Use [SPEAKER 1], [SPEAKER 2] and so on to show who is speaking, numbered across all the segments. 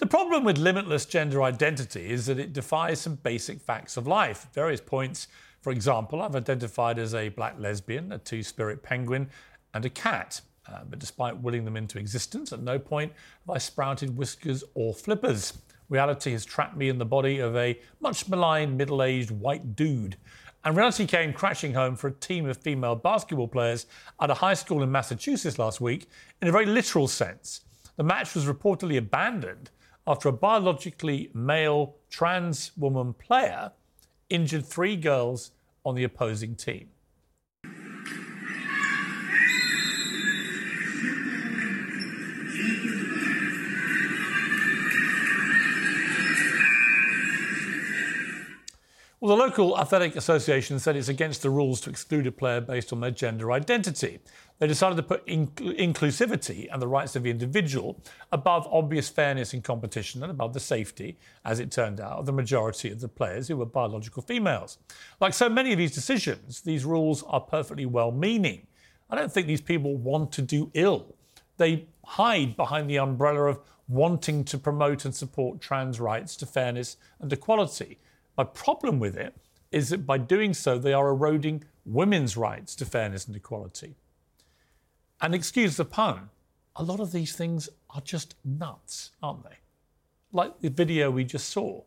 [SPEAKER 1] The problem with limitless gender identity is that it defies some basic facts of life. At various points, for example, I've identified as a black lesbian, a two spirit penguin, and a cat. Uh, but despite willing them into existence, at no point have I sprouted whiskers or flippers. Reality has trapped me in the body of a much maligned middle aged white dude. And reality came crashing home for a team of female basketball players at a high school in Massachusetts last week in a very literal sense. The match was reportedly abandoned after a biologically male trans woman player injured three girls on the opposing team. Well, the local athletic association said it's against the rules to exclude a player based on their gender identity. They decided to put inc- inclusivity and the rights of the individual above obvious fairness in competition and above the safety, as it turned out, of the majority of the players who were biological females. Like so many of these decisions, these rules are perfectly well meaning. I don't think these people want to do ill. They hide behind the umbrella of wanting to promote and support trans rights to fairness and equality. My problem with it is that by doing so, they are eroding women's rights to fairness and equality. And excuse the pun, a lot of these things are just nuts, aren't they? Like the video we just saw.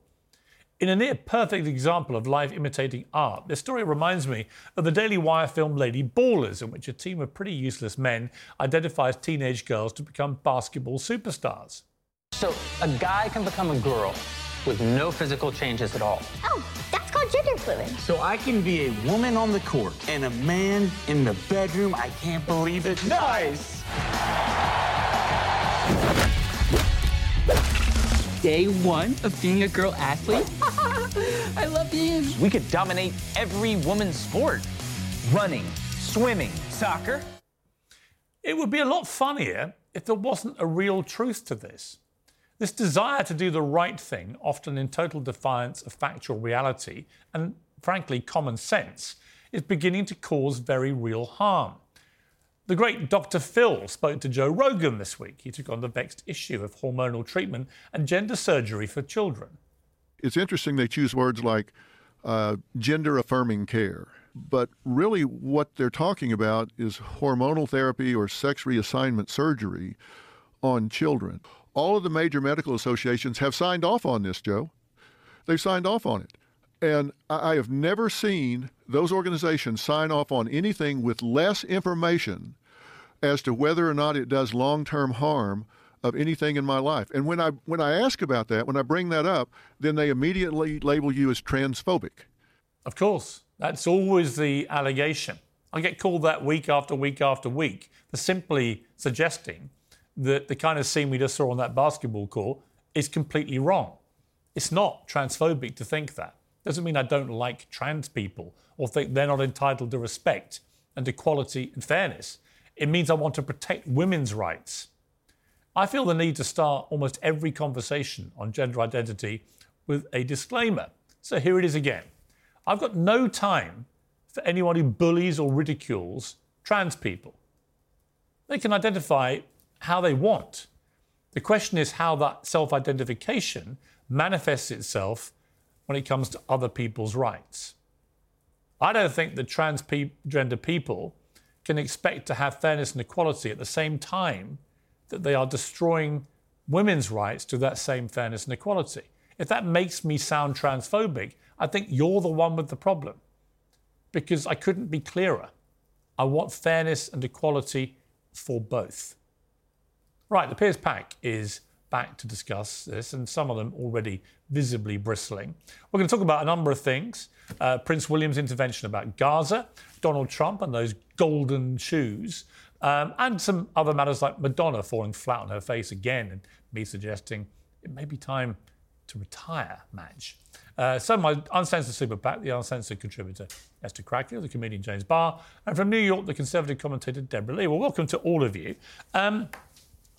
[SPEAKER 1] In a near perfect example of life imitating art, this story reminds me of the Daily Wire film Lady Ballers, in which a team of pretty useless men identifies teenage girls to become basketball superstars.
[SPEAKER 2] So, a guy can become a girl with no physical changes at all.
[SPEAKER 3] Oh, that's called gender fluid.
[SPEAKER 4] So I can be a woman on the court and a man in the bedroom. I can't believe it. Nice!
[SPEAKER 5] Day one of being a girl athlete? I love being.
[SPEAKER 2] We could dominate every woman's sport running, swimming, soccer.
[SPEAKER 1] It would be a lot funnier if there wasn't a real truth to this. This desire to do the right thing, often in total defiance of factual reality and, frankly, common sense, is beginning to cause very real harm. The great Dr. Phil spoke to Joe Rogan this week. He took on the vexed issue of hormonal treatment and gender surgery for children.
[SPEAKER 6] It's interesting they choose words like uh, gender affirming care. But really, what they're talking about is hormonal therapy or sex reassignment surgery on children all of the major medical associations have signed off on this, Joe. They've signed off on it. And I have never seen those organizations sign off on anything with less information as to whether or not it does long term harm of anything in my life. And when I when I ask about that, when I bring that up, then they immediately label you as transphobic.
[SPEAKER 1] Of course. That's always the allegation. I get called that week after week after week for simply suggesting that the kind of scene we just saw on that basketball court is completely wrong. It's not transphobic to think that. Doesn't mean I don't like trans people or think they're not entitled to respect and equality and fairness. It means I want to protect women's rights. I feel the need to start almost every conversation on gender identity with a disclaimer. So here it is again. I've got no time for anyone who bullies or ridicules trans people. They can identify how they want. The question is how that self identification manifests itself when it comes to other people's rights. I don't think that transgender people can expect to have fairness and equality at the same time that they are destroying women's rights to that same fairness and equality. If that makes me sound transphobic, I think you're the one with the problem because I couldn't be clearer. I want fairness and equality for both. Right, the Piers Pack is back to discuss this, and some of them already visibly bristling. We're going to talk about a number of things uh, Prince William's intervention about Gaza, Donald Trump and those golden shoes, um, and some other matters like Madonna falling flat on her face again, and me suggesting it may be time to retire Madge. Uh, so my uncensored super PAC, the uncensored contributor Esther Krakue, the comedian James Barr, and from New York, the conservative commentator Deborah Lee. Well, welcome to all of you. Um,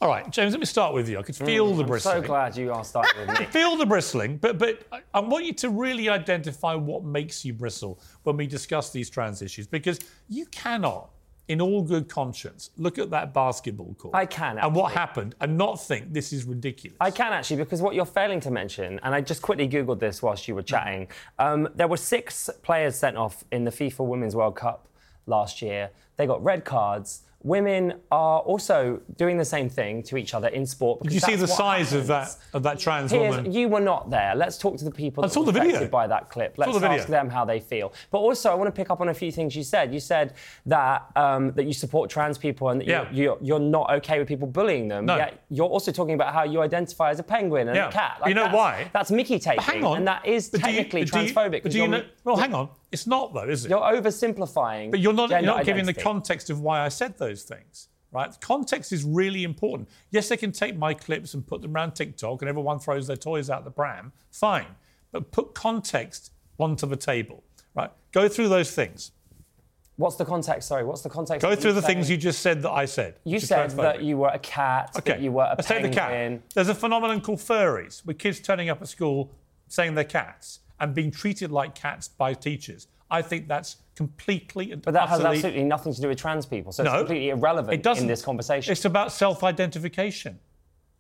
[SPEAKER 1] all right, James, let me start with you. I could feel the
[SPEAKER 7] I'm
[SPEAKER 1] bristling.
[SPEAKER 7] so glad you are starting with me.
[SPEAKER 1] Feel the bristling, but but I- want you to really identify what makes you bristle when we discuss these trans issues, because you cannot, in all good conscience, look at that basketball court.
[SPEAKER 7] I can,
[SPEAKER 1] and what happened, and not think this is ridiculous.
[SPEAKER 7] I can actually, because what you're failing to mention, and I just quickly Googled this whilst you were chatting, um, there were six players sent off in the FIFA Women's World Cup last year. They got red cards. Women are also doing the same thing to each other in sport.
[SPEAKER 1] Did you see the size of that of that trans
[SPEAKER 7] Piers,
[SPEAKER 1] woman?
[SPEAKER 7] you were not there. Let's talk to the people
[SPEAKER 1] I
[SPEAKER 7] that
[SPEAKER 1] saw
[SPEAKER 7] were
[SPEAKER 1] the video.
[SPEAKER 7] affected by that clip. Let's
[SPEAKER 1] the video.
[SPEAKER 7] ask them how they feel. But also, I want to pick up on a few things you said. You said that um, that you support trans people and that
[SPEAKER 1] Yeah.
[SPEAKER 7] you're, you're, not okay with people bullying them.
[SPEAKER 1] No.
[SPEAKER 7] Yet you're also talking about how you identify as a penguin and
[SPEAKER 1] Yeah.
[SPEAKER 7] a cat.
[SPEAKER 1] You know
[SPEAKER 7] that's-
[SPEAKER 1] why?
[SPEAKER 7] That's Mickey taping.
[SPEAKER 1] But hang on.
[SPEAKER 7] And that is
[SPEAKER 1] But do you-
[SPEAKER 7] technically
[SPEAKER 1] do you-
[SPEAKER 7] transphobic. 'cause
[SPEAKER 1] do you know, well, hang on. It's not though, is it?
[SPEAKER 7] You're oversimplifying.
[SPEAKER 1] But you're not, you're not giving the context of why I said those things, right? Context is really important. Yes, they can take my clips and put them around TikTok and everyone throws their toys out the pram. Fine. But put context onto the table, right? Go through those things.
[SPEAKER 7] What's the context? Sorry, what's the context?
[SPEAKER 1] Go through the things you just said that I said.
[SPEAKER 7] You said that you were a cat,
[SPEAKER 1] Okay.
[SPEAKER 7] that you were a
[SPEAKER 1] Let's take the cat. There's a phenomenon called furries, with kids turning up at school saying they're cats and being treated like cats by teachers. I think that's completely and
[SPEAKER 7] But that has absolutely nothing to do with trans people, so it's completely irrelevant
[SPEAKER 1] it doesn't.
[SPEAKER 7] in this conversation.
[SPEAKER 1] It's about self-identification.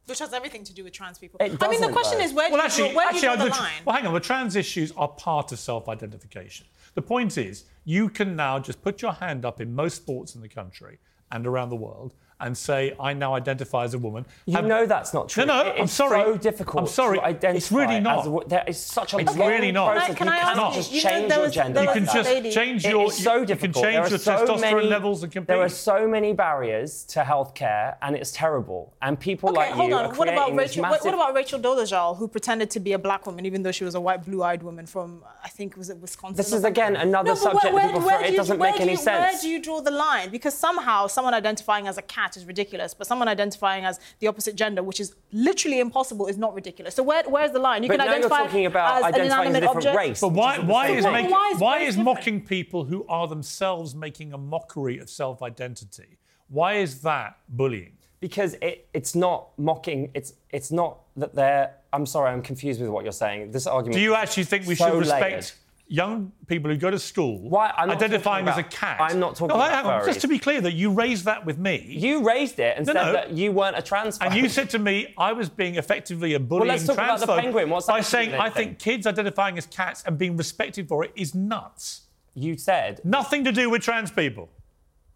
[SPEAKER 8] Which has everything to do with trans people.
[SPEAKER 7] It
[SPEAKER 8] I mean, the question
[SPEAKER 7] though.
[SPEAKER 8] is where do
[SPEAKER 1] Well,
[SPEAKER 8] you
[SPEAKER 1] actually,
[SPEAKER 8] draw, where do you draw the
[SPEAKER 1] the-
[SPEAKER 8] line?
[SPEAKER 1] well, hang on. The trans issues are part of self-identification. The point is, you can now just put your hand up in most sports in the country and around the world and say, "I now identify as a woman."
[SPEAKER 7] You
[SPEAKER 1] Have-
[SPEAKER 7] know that's not true.
[SPEAKER 1] No, no,
[SPEAKER 7] It
[SPEAKER 1] I'm
[SPEAKER 7] is
[SPEAKER 1] sorry.
[SPEAKER 7] so difficult
[SPEAKER 1] I'm sorry.
[SPEAKER 7] to identify.
[SPEAKER 1] It's really not.
[SPEAKER 7] As a, there is such a
[SPEAKER 1] It's really not.
[SPEAKER 7] process.
[SPEAKER 8] Can I
[SPEAKER 7] you
[SPEAKER 8] ask
[SPEAKER 7] cannot
[SPEAKER 8] you-
[SPEAKER 7] just
[SPEAKER 8] you know,
[SPEAKER 7] change
[SPEAKER 8] there
[SPEAKER 7] your gender.
[SPEAKER 1] you can
[SPEAKER 7] like
[SPEAKER 1] just
[SPEAKER 7] that.
[SPEAKER 8] lady-
[SPEAKER 1] change your.
[SPEAKER 7] is so
[SPEAKER 1] you,
[SPEAKER 7] difficult.
[SPEAKER 1] You can change your
[SPEAKER 7] so
[SPEAKER 1] testosterone
[SPEAKER 7] many-
[SPEAKER 1] levels and compete.
[SPEAKER 7] There are so many barriers to healthcare, and it's terrible. And people
[SPEAKER 8] Okay,
[SPEAKER 7] like
[SPEAKER 8] hold
[SPEAKER 7] you
[SPEAKER 8] on.
[SPEAKER 7] are
[SPEAKER 8] What about Rachel? What,
[SPEAKER 7] massive.
[SPEAKER 8] what about Rachel Dolezal, who pretended to be a black woman, even though she was a white, blue-eyed woman from, I think, was it Wisconsin?
[SPEAKER 7] This is, again, another subject that people
[SPEAKER 8] where,
[SPEAKER 7] throw-
[SPEAKER 8] where
[SPEAKER 7] it doesn't make any
[SPEAKER 8] sense. Where do you draw the line? Because somehow someone identifying as a cat is ridiculous, but someone identifying as the opposite gender, which is literally impossible, is not ridiculous. So where, where's the line? You
[SPEAKER 7] But
[SPEAKER 8] can
[SPEAKER 7] now you're
[SPEAKER 8] identify
[SPEAKER 7] talking about
[SPEAKER 8] as an
[SPEAKER 7] identifying as a
[SPEAKER 8] inanimate
[SPEAKER 7] different
[SPEAKER 8] object.
[SPEAKER 7] race.
[SPEAKER 1] But why, why is
[SPEAKER 8] Why-
[SPEAKER 1] making,
[SPEAKER 8] why is-
[SPEAKER 1] why
[SPEAKER 8] why is
[SPEAKER 1] is mocking people who are themselves making a mockery of self-identity? Why is that bullying?
[SPEAKER 7] because it, it's not mocking. It's it's not that they're. I'm sorry, I'm confused with what you're saying. This argument.
[SPEAKER 1] Do you actually think we
[SPEAKER 7] so
[SPEAKER 1] should respect
[SPEAKER 7] layered.
[SPEAKER 1] Young people who go to school
[SPEAKER 7] Why-
[SPEAKER 1] identifying as a cat?
[SPEAKER 7] I'm not talking
[SPEAKER 1] no,
[SPEAKER 7] about
[SPEAKER 1] on, Just to be clear, that you raised that with me,
[SPEAKER 7] You raised it and
[SPEAKER 1] No,
[SPEAKER 7] said
[SPEAKER 1] no.
[SPEAKER 7] that you weren't a trans.
[SPEAKER 1] and you said to me I was being effectively a bullying
[SPEAKER 7] let's talk about the penguin. What's that
[SPEAKER 1] by
[SPEAKER 7] got to do
[SPEAKER 1] saying I think kids identifying as cats and being respected for it is nuts.
[SPEAKER 7] you said
[SPEAKER 1] Nothing to do with trans people.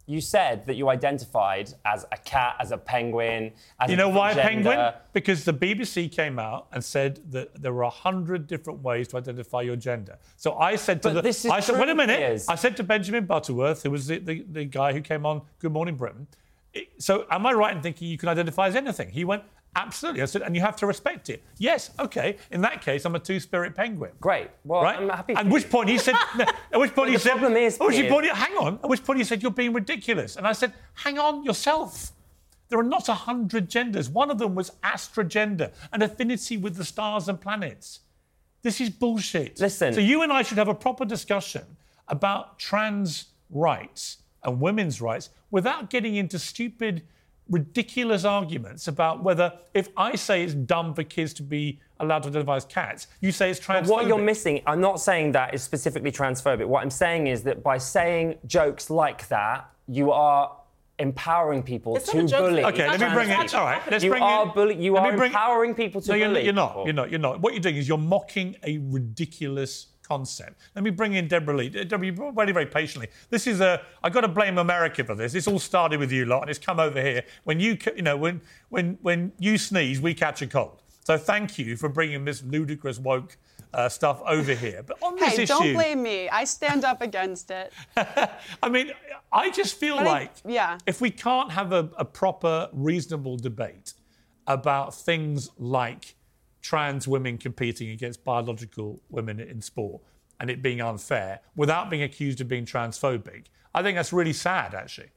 [SPEAKER 7] You said that you identified as a cat, as a penguin, as
[SPEAKER 1] You know why a penguin? Because the BBC came out and said that there were a hundred different ways to identify your gender. So I said to
[SPEAKER 7] But
[SPEAKER 1] the,
[SPEAKER 7] this is
[SPEAKER 1] I said, wait a minute. I said to Benjamin Butterworth, who was the, the, the guy who came on Good Morning Britain. So am I right in thinking you can identify as anything? He went, absolutely. I said, and you have to respect it. Yes, okay. In that case, I'm a two-spirit penguin.
[SPEAKER 7] Great. Well,
[SPEAKER 1] Right?
[SPEAKER 7] I'm happy.
[SPEAKER 1] At which point he said, no, at which point he
[SPEAKER 7] the
[SPEAKER 1] said,
[SPEAKER 7] problem is,
[SPEAKER 1] which point, hang on, at which point he said, you're being ridiculous. And I said, hang on yourself. There are not a hundred genders. One of them was astrogender, an affinity with the stars and planets. This is bullshit.
[SPEAKER 7] Listen.
[SPEAKER 1] So you and I should have a proper discussion about trans rights and women's rights without getting into stupid, ridiculous arguments about whether if I say it's dumb for kids to be allowed to identify as cats, you say it's transphobic.
[SPEAKER 7] What you're missing, I'm not saying that is specifically transphobic. What I'm saying is that by saying jokes like that, you are empowering people
[SPEAKER 8] It's
[SPEAKER 7] to bully.
[SPEAKER 1] Okay, let me bring it. All right, let's
[SPEAKER 7] you
[SPEAKER 1] bring
[SPEAKER 7] are
[SPEAKER 1] it.
[SPEAKER 7] bully, you
[SPEAKER 1] let
[SPEAKER 7] are
[SPEAKER 1] me bring-
[SPEAKER 7] empowering people to
[SPEAKER 1] No, you're,
[SPEAKER 7] bully.
[SPEAKER 1] you're not. You're not. You're not. What you're doing is you're mocking a ridiculous concept. Let me bring in Deborah Lee. Deborah, you brought very, very patiently. This is a. I got to blame America for this. This all started with you lot, and it's come over here. When you, you know, when when when you sneeze, we catch a cold. So thank you for bringing this ludicrous woke uh, stuff over here. But on this
[SPEAKER 9] Hey,
[SPEAKER 1] issue,
[SPEAKER 9] don't blame me. I stand up against it.
[SPEAKER 1] I mean, I just feel
[SPEAKER 9] But I-
[SPEAKER 1] like
[SPEAKER 9] yeah.
[SPEAKER 1] if we can't have a, a proper, reasonable debate about things like trans women competing against biological women in sport and it being unfair without being accused of being transphobic, I think that's really sad, actually.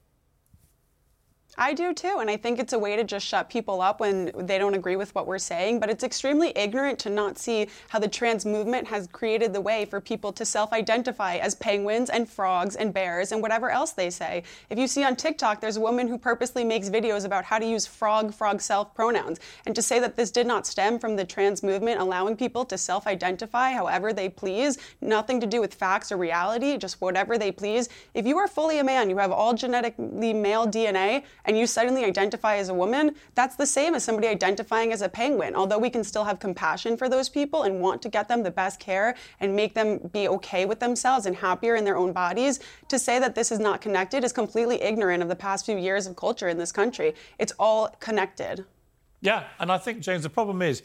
[SPEAKER 9] I do too, and I think it's a way to just shut people up when they don't agree with what we're saying. But it's extremely ignorant to not see how the trans movement has created the way for people to self identify as penguins and frogs and bears and whatever else they say. If you see on TikTok, there's a woman who purposely makes videos about how to use frog, frog self pronouns. And to say that this did not stem from the trans movement allowing people to self identify however they please, nothing to do with facts or reality, just whatever they please. If you are fully a man, you have all genetically male DNA, and you suddenly identify as a woman, that's the same as somebody identifying as a penguin. Although we can still have compassion for those people and want to get them the best care and make them be okay with themselves and happier in their own bodies, to say that this is not connected is completely ignorant of the past few years of culture in this country. It's all connected.
[SPEAKER 1] Yeah, and I think, James, the problem is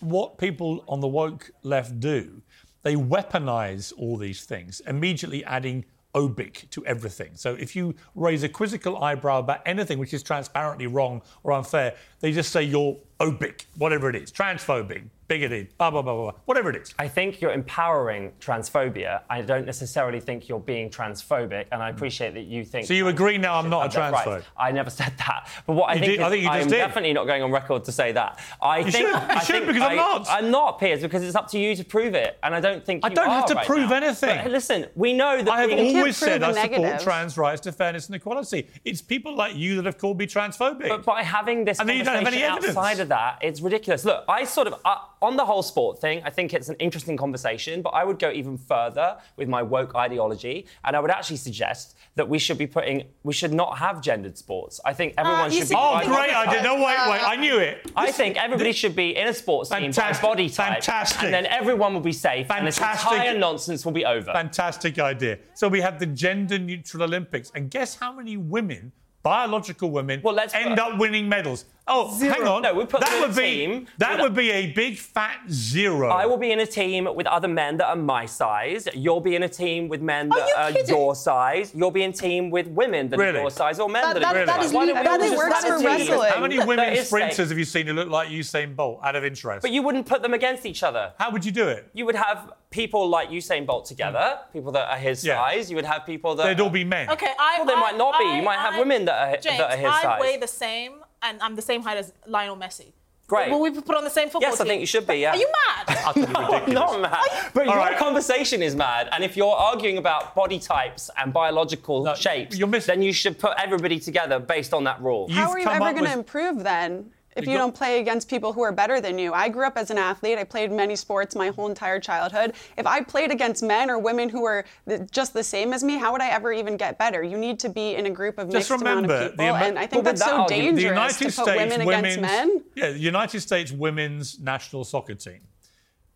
[SPEAKER 1] what people on the woke left do, they weaponize all these things, immediately adding obic to everything. So if you raise a quizzical eyebrow about anything which is transparently wrong or unfair, they just say you're obic, whatever it is, transphobic, bigoted, blah, blah, blah, blah, blah, whatever it is.
[SPEAKER 7] I think you're empowering transphobia. I don't necessarily think you're being transphobic, and I appreciate that you think.
[SPEAKER 1] So you agree now I'm not a
[SPEAKER 7] That's right.
[SPEAKER 1] transphobe?
[SPEAKER 7] I never said that. But what I
[SPEAKER 1] You
[SPEAKER 7] think,
[SPEAKER 1] did-
[SPEAKER 7] is
[SPEAKER 1] I think you just
[SPEAKER 7] I'm
[SPEAKER 1] did.
[SPEAKER 7] definitely not going on record to say that. I
[SPEAKER 1] You
[SPEAKER 7] think
[SPEAKER 1] should. You
[SPEAKER 7] I
[SPEAKER 1] should,
[SPEAKER 7] think
[SPEAKER 1] because I'm not.
[SPEAKER 7] I'm not, Piers, because it's up to you to prove it, and I don't think
[SPEAKER 1] I don't have to
[SPEAKER 7] right
[SPEAKER 1] prove
[SPEAKER 7] now.
[SPEAKER 1] anything.
[SPEAKER 7] But listen, we know that
[SPEAKER 1] I have
[SPEAKER 7] being-
[SPEAKER 1] always said I
[SPEAKER 9] prove
[SPEAKER 1] support
[SPEAKER 9] negative.
[SPEAKER 1] trans rights to fairness and equality. It's people like you that have called me transphobic.
[SPEAKER 7] But by having this
[SPEAKER 1] And then you don't have any
[SPEAKER 7] conversation
[SPEAKER 1] evidence.
[SPEAKER 7] outside of that, it's ridiculous. Look, I sort of, uh, on the whole sport thing, I think it's an interesting conversation, but I would go even further with my woke ideology, and I would actually suggest that we should be putting, we should not have gendered sports. I think everyone
[SPEAKER 8] Uh,
[SPEAKER 7] should
[SPEAKER 8] see-
[SPEAKER 7] be.
[SPEAKER 1] oh, great
[SPEAKER 7] body
[SPEAKER 1] idea. No, wait, wait. I knew it.
[SPEAKER 7] I think everybody should be in a sports team by body type,
[SPEAKER 1] fantastic.
[SPEAKER 7] and then everyone will be safe, and this entire nonsense will be over.
[SPEAKER 1] Fantastic idea. So we have the gender neutral Olympics. And guess how many women, biological women,
[SPEAKER 7] Well, let's
[SPEAKER 1] end
[SPEAKER 7] put-
[SPEAKER 1] up winning medals? Oh,
[SPEAKER 7] Zero.
[SPEAKER 1] hang on.
[SPEAKER 7] No, we put
[SPEAKER 1] that would be
[SPEAKER 7] team
[SPEAKER 1] that
[SPEAKER 7] with-
[SPEAKER 1] would be a big fat zero.
[SPEAKER 7] I will be in a team with other men that are my size. You'll be in a team with men that
[SPEAKER 8] you
[SPEAKER 7] are your size. You'll be in a team with women that
[SPEAKER 1] Really?
[SPEAKER 7] are your size or men
[SPEAKER 8] That-
[SPEAKER 7] that,
[SPEAKER 8] that-
[SPEAKER 7] are your
[SPEAKER 8] that
[SPEAKER 7] size.
[SPEAKER 8] is
[SPEAKER 7] Why
[SPEAKER 8] le-
[SPEAKER 7] don't we
[SPEAKER 8] that
[SPEAKER 7] all
[SPEAKER 8] works for wrestling.
[SPEAKER 1] how many women sprinters
[SPEAKER 7] safe.
[SPEAKER 1] have you seen who look like Usain Bolt out of interest?
[SPEAKER 7] But you wouldn't put them against each other.
[SPEAKER 1] how would you do it?
[SPEAKER 7] You would have people like Usain Bolt together, people that are his
[SPEAKER 1] Yeah.
[SPEAKER 7] size. You would have people that.
[SPEAKER 1] They'd all be men.
[SPEAKER 8] Okay, I.
[SPEAKER 7] Well, they
[SPEAKER 8] I-
[SPEAKER 7] might not be. You
[SPEAKER 8] I-
[SPEAKER 7] might have women that are-
[SPEAKER 8] James,
[SPEAKER 7] that are his
[SPEAKER 8] I weigh the same, and I'm the same height as Lionel Messi.
[SPEAKER 7] Great.
[SPEAKER 8] Will we be put on the same football
[SPEAKER 7] Yes, I think you should be, yeah.
[SPEAKER 8] Are you mad?
[SPEAKER 1] Utterly
[SPEAKER 7] No, I'm
[SPEAKER 1] ridiculous.
[SPEAKER 7] not mad. But your
[SPEAKER 1] right.
[SPEAKER 7] conversation is mad. And if you're arguing about body types and biological
[SPEAKER 1] No,
[SPEAKER 7] shapes,
[SPEAKER 1] you're miss-
[SPEAKER 7] then you should put everybody together based on that rule.
[SPEAKER 9] How
[SPEAKER 1] You've
[SPEAKER 9] are you ever
[SPEAKER 1] up
[SPEAKER 9] going to
[SPEAKER 1] with-
[SPEAKER 9] improve then? If
[SPEAKER 1] You
[SPEAKER 9] you don't play against people who are better than you. I grew up as an athlete. I played many sports my whole entire childhood. If I played against men or women who were just the same as me, how would I ever even get better? You need to be in a group of
[SPEAKER 1] Just
[SPEAKER 9] mixed amount of people,
[SPEAKER 1] the Amer-
[SPEAKER 9] and I think
[SPEAKER 7] Well,
[SPEAKER 9] that's
[SPEAKER 7] that
[SPEAKER 9] so
[SPEAKER 7] argument,
[SPEAKER 1] the
[SPEAKER 9] dangerous
[SPEAKER 1] United
[SPEAKER 9] to put
[SPEAKER 1] States
[SPEAKER 9] women
[SPEAKER 1] women's
[SPEAKER 9] against men.
[SPEAKER 1] yeah, the United States women's national soccer team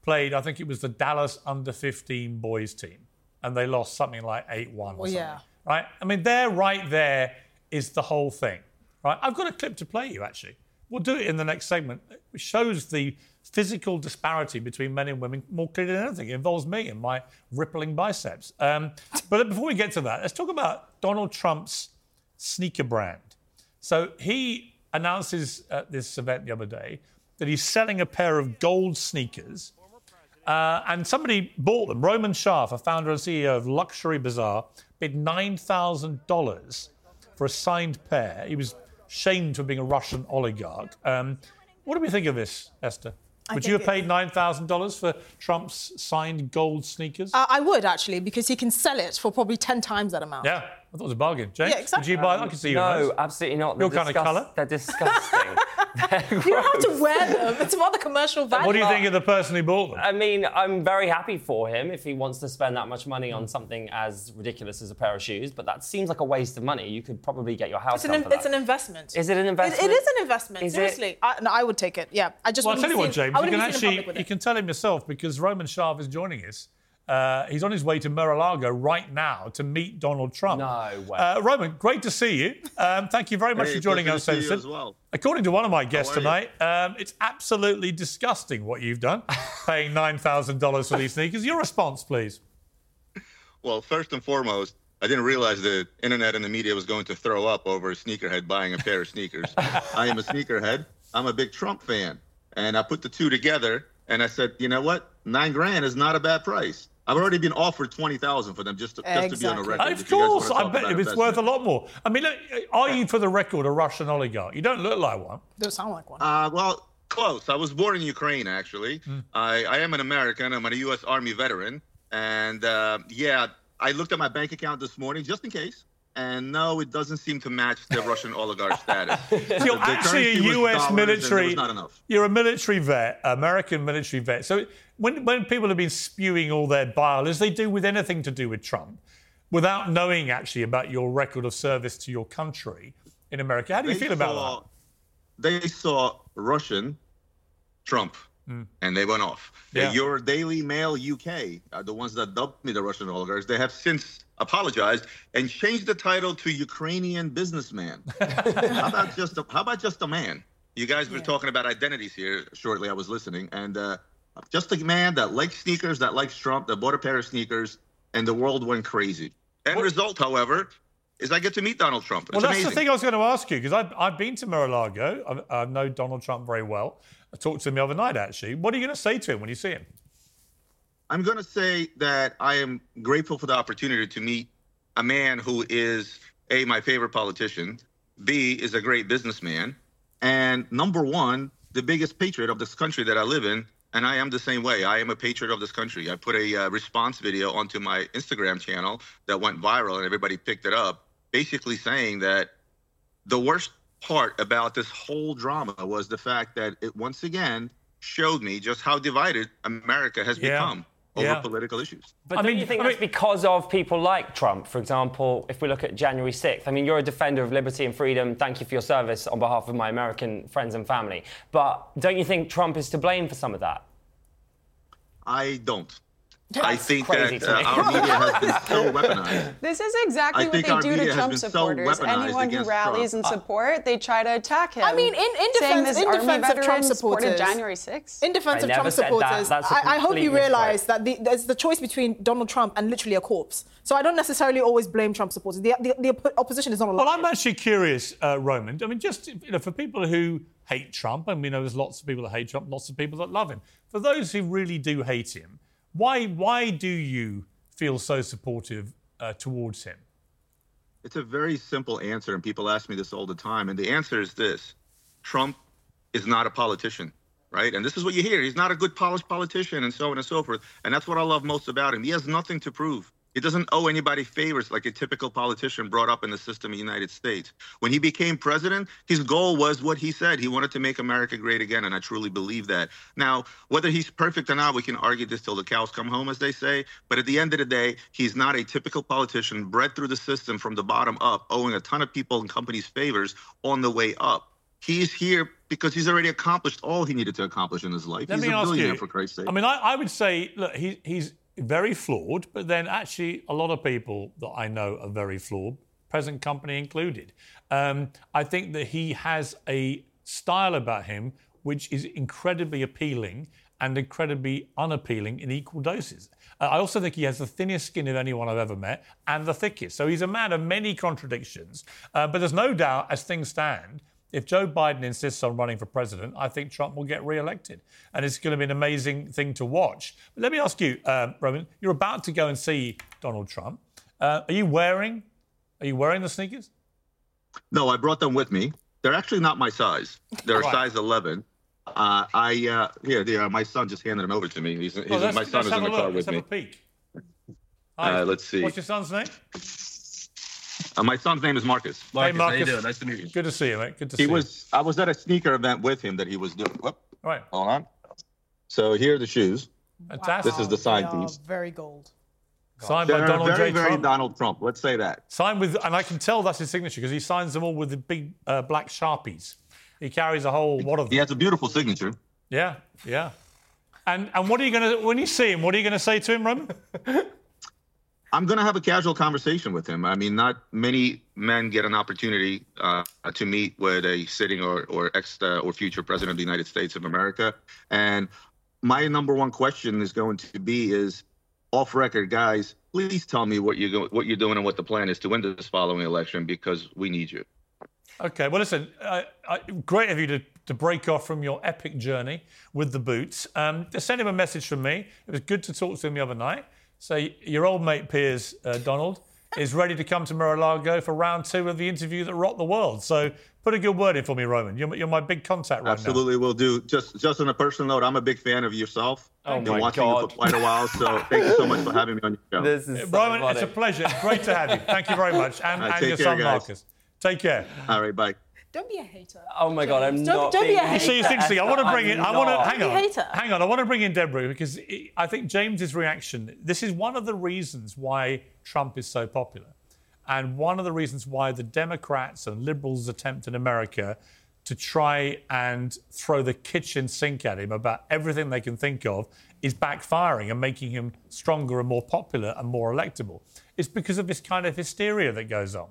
[SPEAKER 1] played. I think it was the Dallas under 15 boys team, and they lost something like eight one.
[SPEAKER 8] Well, yeah.
[SPEAKER 1] Right. I mean, there, right there, is the whole thing. Right. I've got a clip to play you actually. We'll do it in the next segment. It shows the physical disparity between men and women more clearly than anything. It involves me and my rippling biceps. Um, but before we get to that, let's talk about Donald Trump's sneaker brand. So he announces at this event the other day that he's selling a pair of gold sneakers. Uh, and somebody bought them. Roman Sharf, a founder and CEO of Luxury Bazaar, bid $9,000 for a signed pair. He was shamed for being a Russian oligarch. Um, what do we think of this, Esther? Would you have paid $9,000 for Trump's signed gold sneakers?
[SPEAKER 8] Uh, I would actually, because he can sell it for probably 10 times that amount.
[SPEAKER 1] yeah, I thought it was a bargain. James,
[SPEAKER 8] Yeah, exactly.
[SPEAKER 1] would you buy I can see you
[SPEAKER 7] No,
[SPEAKER 1] those.
[SPEAKER 7] absolutely not. They're
[SPEAKER 1] Your kind of colour?
[SPEAKER 7] They're disgusting.
[SPEAKER 8] You don't have to wear them. It's about the commercial value.
[SPEAKER 1] What do you think of the person who bought them?
[SPEAKER 7] I mean, I'm very happy for him if he wants to spend that much money on something as ridiculous as a pair of shoes, but that seems like a waste of money. You could probably get your house
[SPEAKER 8] It's an,
[SPEAKER 7] done
[SPEAKER 8] in-
[SPEAKER 7] for that.
[SPEAKER 8] it's an investment.
[SPEAKER 7] Is it an
[SPEAKER 8] It-
[SPEAKER 7] investment?
[SPEAKER 8] it is an investment.
[SPEAKER 7] Is it?
[SPEAKER 8] Seriously, I, no, I would take it. Yeah, I just
[SPEAKER 1] Well, I'll tell you what, James, you can
[SPEAKER 8] be seen in
[SPEAKER 1] actually you can tell him yourself because Roman Sharf is joining us Uh, he's on his way to Mar-a-Lago right now to meet Donald Trump.
[SPEAKER 7] No way.
[SPEAKER 1] Uh, Roman, great to see you. Um, thank you very much
[SPEAKER 10] Hey,
[SPEAKER 1] for joining us,
[SPEAKER 10] to see you as well.
[SPEAKER 1] According to one of my guests tonight, um, it's absolutely disgusting what you've done, paying nine thousand dollars for these sneakers. Your response, please.
[SPEAKER 10] Well, first and foremost, I didn't realize the internet and the media was going to throw up over a sneakerhead buying a pair of sneakers. I am a sneakerhead. I'm a big Trump fan. And I put the two together and I said, you know what? Nine grand is not a bad price. I've already been offered 20000 for them just to, just to be on the record.
[SPEAKER 1] Of
[SPEAKER 10] if
[SPEAKER 1] course, I bet
[SPEAKER 10] about
[SPEAKER 1] it's worth a lot more. I mean, look, are you, for the record, a Russian oligarch? You don't look like one.
[SPEAKER 8] Don't sound like one.
[SPEAKER 10] Uh, well, close. I was born in Ukraine, actually. I, I am an American. I'm a U.S. Army veteran. And uh, yeah, I looked at my bank account this morning just in case. And no, it doesn't seem to match the Russian oligarch status.
[SPEAKER 1] You're
[SPEAKER 10] The
[SPEAKER 1] actually a U.S.
[SPEAKER 10] dollars and there
[SPEAKER 1] military.
[SPEAKER 10] not enough.
[SPEAKER 1] You're a military vet, American military vet. So when when people have been spewing all their bile, as they do with anything to do with Trump, without knowing actually about your record of service to your country in America, how do you
[SPEAKER 10] They
[SPEAKER 1] feel about
[SPEAKER 10] saw-
[SPEAKER 1] that?
[SPEAKER 10] They saw Russian Trump. Hmm. And they went off.
[SPEAKER 1] Yeah.
[SPEAKER 10] Your Daily Mail UK, are the ones that dubbed me the Russian oligarchs, they have since apologized and changed the title to Ukrainian businessman. how about just a, how about just a man? You guys were talking about identities here shortly. I was listening, and uh, just a man that likes sneakers, that likes Trump, that bought a pair of sneakers, and the world went crazy. End result, however, is I get to meet Donald Trump. It's
[SPEAKER 1] Well, that's
[SPEAKER 10] amazing.
[SPEAKER 1] the thing I was going to ask you because I've, I've been to Mar-a-Lago. I, I know Donald Trump very well. I talked to him the other night, actually. What are you going to say to him when you see him?
[SPEAKER 10] I'm going to say that I am grateful for the opportunity to meet a man who is A, my favorite politician, B, is a great businessman, and number one, the biggest patriot of this country that I live in. And I am the same way. I am a patriot of this country. I put a uh, response video onto my Instagram channel that went viral and everybody picked it up, basically saying that the worst part about this whole drama was the fact that it once again showed me just how divided America has
[SPEAKER 1] Yeah.
[SPEAKER 10] become over
[SPEAKER 1] Yeah.
[SPEAKER 10] political issues.
[SPEAKER 7] But
[SPEAKER 1] I
[SPEAKER 7] don't
[SPEAKER 1] mean-
[SPEAKER 7] you think
[SPEAKER 1] I
[SPEAKER 7] that's
[SPEAKER 1] mean-
[SPEAKER 7] because of people like Trump? For example, if we look at January 6th, I mean, you're a defender of liberty and freedom. Thank you for your service on behalf of my American friends and family. But don't you think Trump is to blame for some of that?
[SPEAKER 10] I don't. I think that uh, our media has been so weaponized.
[SPEAKER 9] This is exactly
[SPEAKER 10] I
[SPEAKER 9] what they do to Trump
[SPEAKER 10] been so
[SPEAKER 9] supporters. Anyone who rallies
[SPEAKER 10] Trump.
[SPEAKER 9] in support, they try to attack him.
[SPEAKER 8] I mean, in, in defense,
[SPEAKER 9] this
[SPEAKER 8] in
[SPEAKER 9] army
[SPEAKER 8] defense of Trump
[SPEAKER 9] veteran supported
[SPEAKER 8] supporters,
[SPEAKER 9] January 6th.
[SPEAKER 8] in defense
[SPEAKER 7] I
[SPEAKER 8] of
[SPEAKER 7] never
[SPEAKER 8] Trump
[SPEAKER 7] said that.
[SPEAKER 8] supporters,
[SPEAKER 7] That's a
[SPEAKER 8] I, I hope you realise that the, there's the choice between Donald Trump and literally a corpse. So I don't necessarily always blame Trump supporters. The, the, the opposition is not a
[SPEAKER 1] Well, I'm actually curious, uh, Roman. I mean, just you know, for people who hate Trump, and we know there's lots of people that hate Trump, lots of people that love him. For those who really do hate him, why why do you feel so supportive uh, towards him?
[SPEAKER 10] It's a very simple answer, and people ask me this all the time. And the answer is this Trump is not a politician, right? And this is what you hear. He's not a good polished politician, and so on and so forth. And that's what I love most about him. He has nothing to prove. He doesn't owe anybody favors like a typical politician brought up in the system of the United States. When he became president, his goal was what he said. He wanted to make America great again, and I truly believe that. Now, whether he's perfect or not, we can argue this till the cows come home, as they say. But at the end of the day, he's not a typical politician bred through the system from the bottom up, owing a ton of people and companies favors on the way up. He's here because he's already accomplished all he needed to accomplish in his life.
[SPEAKER 1] Let
[SPEAKER 10] he's
[SPEAKER 1] me
[SPEAKER 10] a
[SPEAKER 1] ask
[SPEAKER 10] billionaire,
[SPEAKER 1] you.
[SPEAKER 10] for Christ's sake.
[SPEAKER 1] I mean, I, I would say, look, he, he's very flawed, but then actually a lot of people that I know are very flawed, present company included. Um, I think that he has a style about him which is incredibly appealing and incredibly unappealing in equal doses. Uh, I also think he has the thinnest skin of anyone I've ever met and the thickest. So he's a man of many contradictions. Uh, but there's no doubt, as things stand, if Joe Biden insists on running for president, I think Trump will get re-elected, and it's going to be an amazing thing to watch. But let me ask you, um, Roman, you're about to go and see Donald Trump. Uh, are you wearing? Are you wearing the sneakers?
[SPEAKER 10] No, I brought them with me. They're actually not my size. They're a
[SPEAKER 1] Right.
[SPEAKER 10] size 11. Uh, I uh, here, there. My son just handed them over to me. He's, he's
[SPEAKER 1] Well,
[SPEAKER 10] my son is in the car
[SPEAKER 1] Let's
[SPEAKER 10] with
[SPEAKER 1] have
[SPEAKER 10] me.
[SPEAKER 1] a peek.
[SPEAKER 10] Uh, let's see.
[SPEAKER 1] What's your son's name?
[SPEAKER 10] Uh, my son's name is Marcus.
[SPEAKER 1] hey, Marcus. Nice to meet you. Good to see you, mate. Good to
[SPEAKER 10] He
[SPEAKER 1] see
[SPEAKER 10] was. I was at a sneaker event with him that he was doing. Whoop,
[SPEAKER 1] you. Right.
[SPEAKER 10] hold on. So here are the shoes.
[SPEAKER 1] Fantastic.
[SPEAKER 10] This is the sign
[SPEAKER 8] They are
[SPEAKER 10] piece.
[SPEAKER 8] very gold.
[SPEAKER 1] Signed
[SPEAKER 10] They're
[SPEAKER 1] by Donald
[SPEAKER 10] very,
[SPEAKER 1] J.
[SPEAKER 10] very
[SPEAKER 1] Trump.
[SPEAKER 10] Donald Trump. Let's say that.
[SPEAKER 1] Signed with, and I can tell that's his signature because he signs them all with the big uh, black sharpies. He carries a whole lot of them.
[SPEAKER 10] He has a beautiful signature.
[SPEAKER 1] Yeah, yeah. And and what are you going to when you see him? What are you going to say to him, Roman?
[SPEAKER 10] I'm going to have a casual conversation with him. I mean, not many men get an opportunity uh, to meet with a sitting or or ex uh, or future president of the United States of America. And my number one question is going to be is off record, guys. Please tell me what you're go- what you're doing and what the plan is to win this following election because we need you.
[SPEAKER 1] Okay, well, listen, uh, uh, great of you to, to break off from your epic journey with the boots. Um, send him a message from me. It was good to talk to him the other night. So, your old mate Piers uh, Donald is ready to come to Mar-a-Lago for round two of the interview that rocked the world. So, put a good word in for me, Roman. You're, you're my big contact right now.
[SPEAKER 10] Absolutely, will do. Just just on a personal note, I'm a big fan of yourself.
[SPEAKER 7] Oh I've
[SPEAKER 10] Been
[SPEAKER 7] my
[SPEAKER 10] watching you for quite a while, so thank you so much for having me on your show.
[SPEAKER 7] This is
[SPEAKER 1] now.
[SPEAKER 7] so
[SPEAKER 1] Roman, it's a pleasure. Great to have you. Thank you very much. And,
[SPEAKER 10] All right,
[SPEAKER 1] and your
[SPEAKER 10] care,
[SPEAKER 1] son,
[SPEAKER 10] guys.
[SPEAKER 1] Marcus. Take care.
[SPEAKER 10] All right, bye.
[SPEAKER 8] Don't be a hater.
[SPEAKER 7] Oh my God, I'm
[SPEAKER 8] Don't-
[SPEAKER 7] not.
[SPEAKER 8] don't be a hater.
[SPEAKER 1] You see, it's interesting. I want to bring
[SPEAKER 7] I'm
[SPEAKER 1] in. I want to hang on.
[SPEAKER 8] hater.
[SPEAKER 1] Hang on. I want to bring in Deborah because it, I think James's reaction. This is one of the reasons why Trump is so popular, and one of the reasons why the Democrats and liberals attempt in America to try and throw the kitchen sink at him about everything they can think of is backfiring and making him stronger and more popular and more electable. It's because of this kind of hysteria that goes on.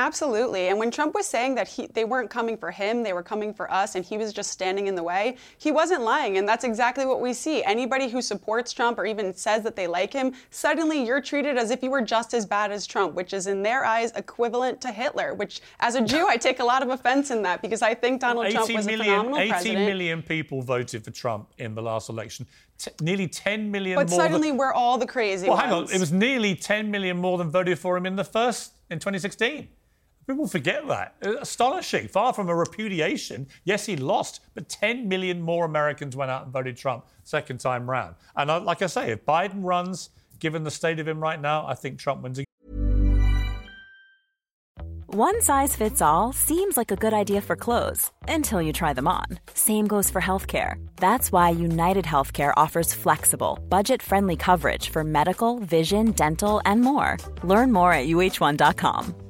[SPEAKER 9] Absolutely. And when Trump was saying that he, they weren't coming for him, they were coming for us, and he was just standing in the way, he wasn't lying. And that's exactly what we see. Anybody who supports Trump or even says that they like him, suddenly you're treated as if you were just as bad as Trump, which is in their eyes equivalent to Hitler, which as a Jew, I take a lot of offense in that because I think Donald Trump
[SPEAKER 1] 80
[SPEAKER 9] was a phenomenal
[SPEAKER 1] 80
[SPEAKER 9] president.
[SPEAKER 1] million people voted for Trump in the last election. T- nearly 10 million
[SPEAKER 9] But suddenly
[SPEAKER 1] than,
[SPEAKER 9] we're all the crazy
[SPEAKER 1] well,
[SPEAKER 9] ones.
[SPEAKER 1] hang on. It was nearly 10 million more than voted for him in the first in 2016. People forget that. Astonishing. Far from a repudiation. Yes, he lost, but 10 million more Americans went out and voted Trump second time round. And I, like I say, if Biden runs, given the state of him right now, I think Trump wins again.
[SPEAKER 11] One size fits all seems like a good idea for clothes until you try them on. Same goes for healthcare. That's why United Healthcare offers flexible, budget friendly coverage for medical, vision, dental, and more. Learn more at uh1.com.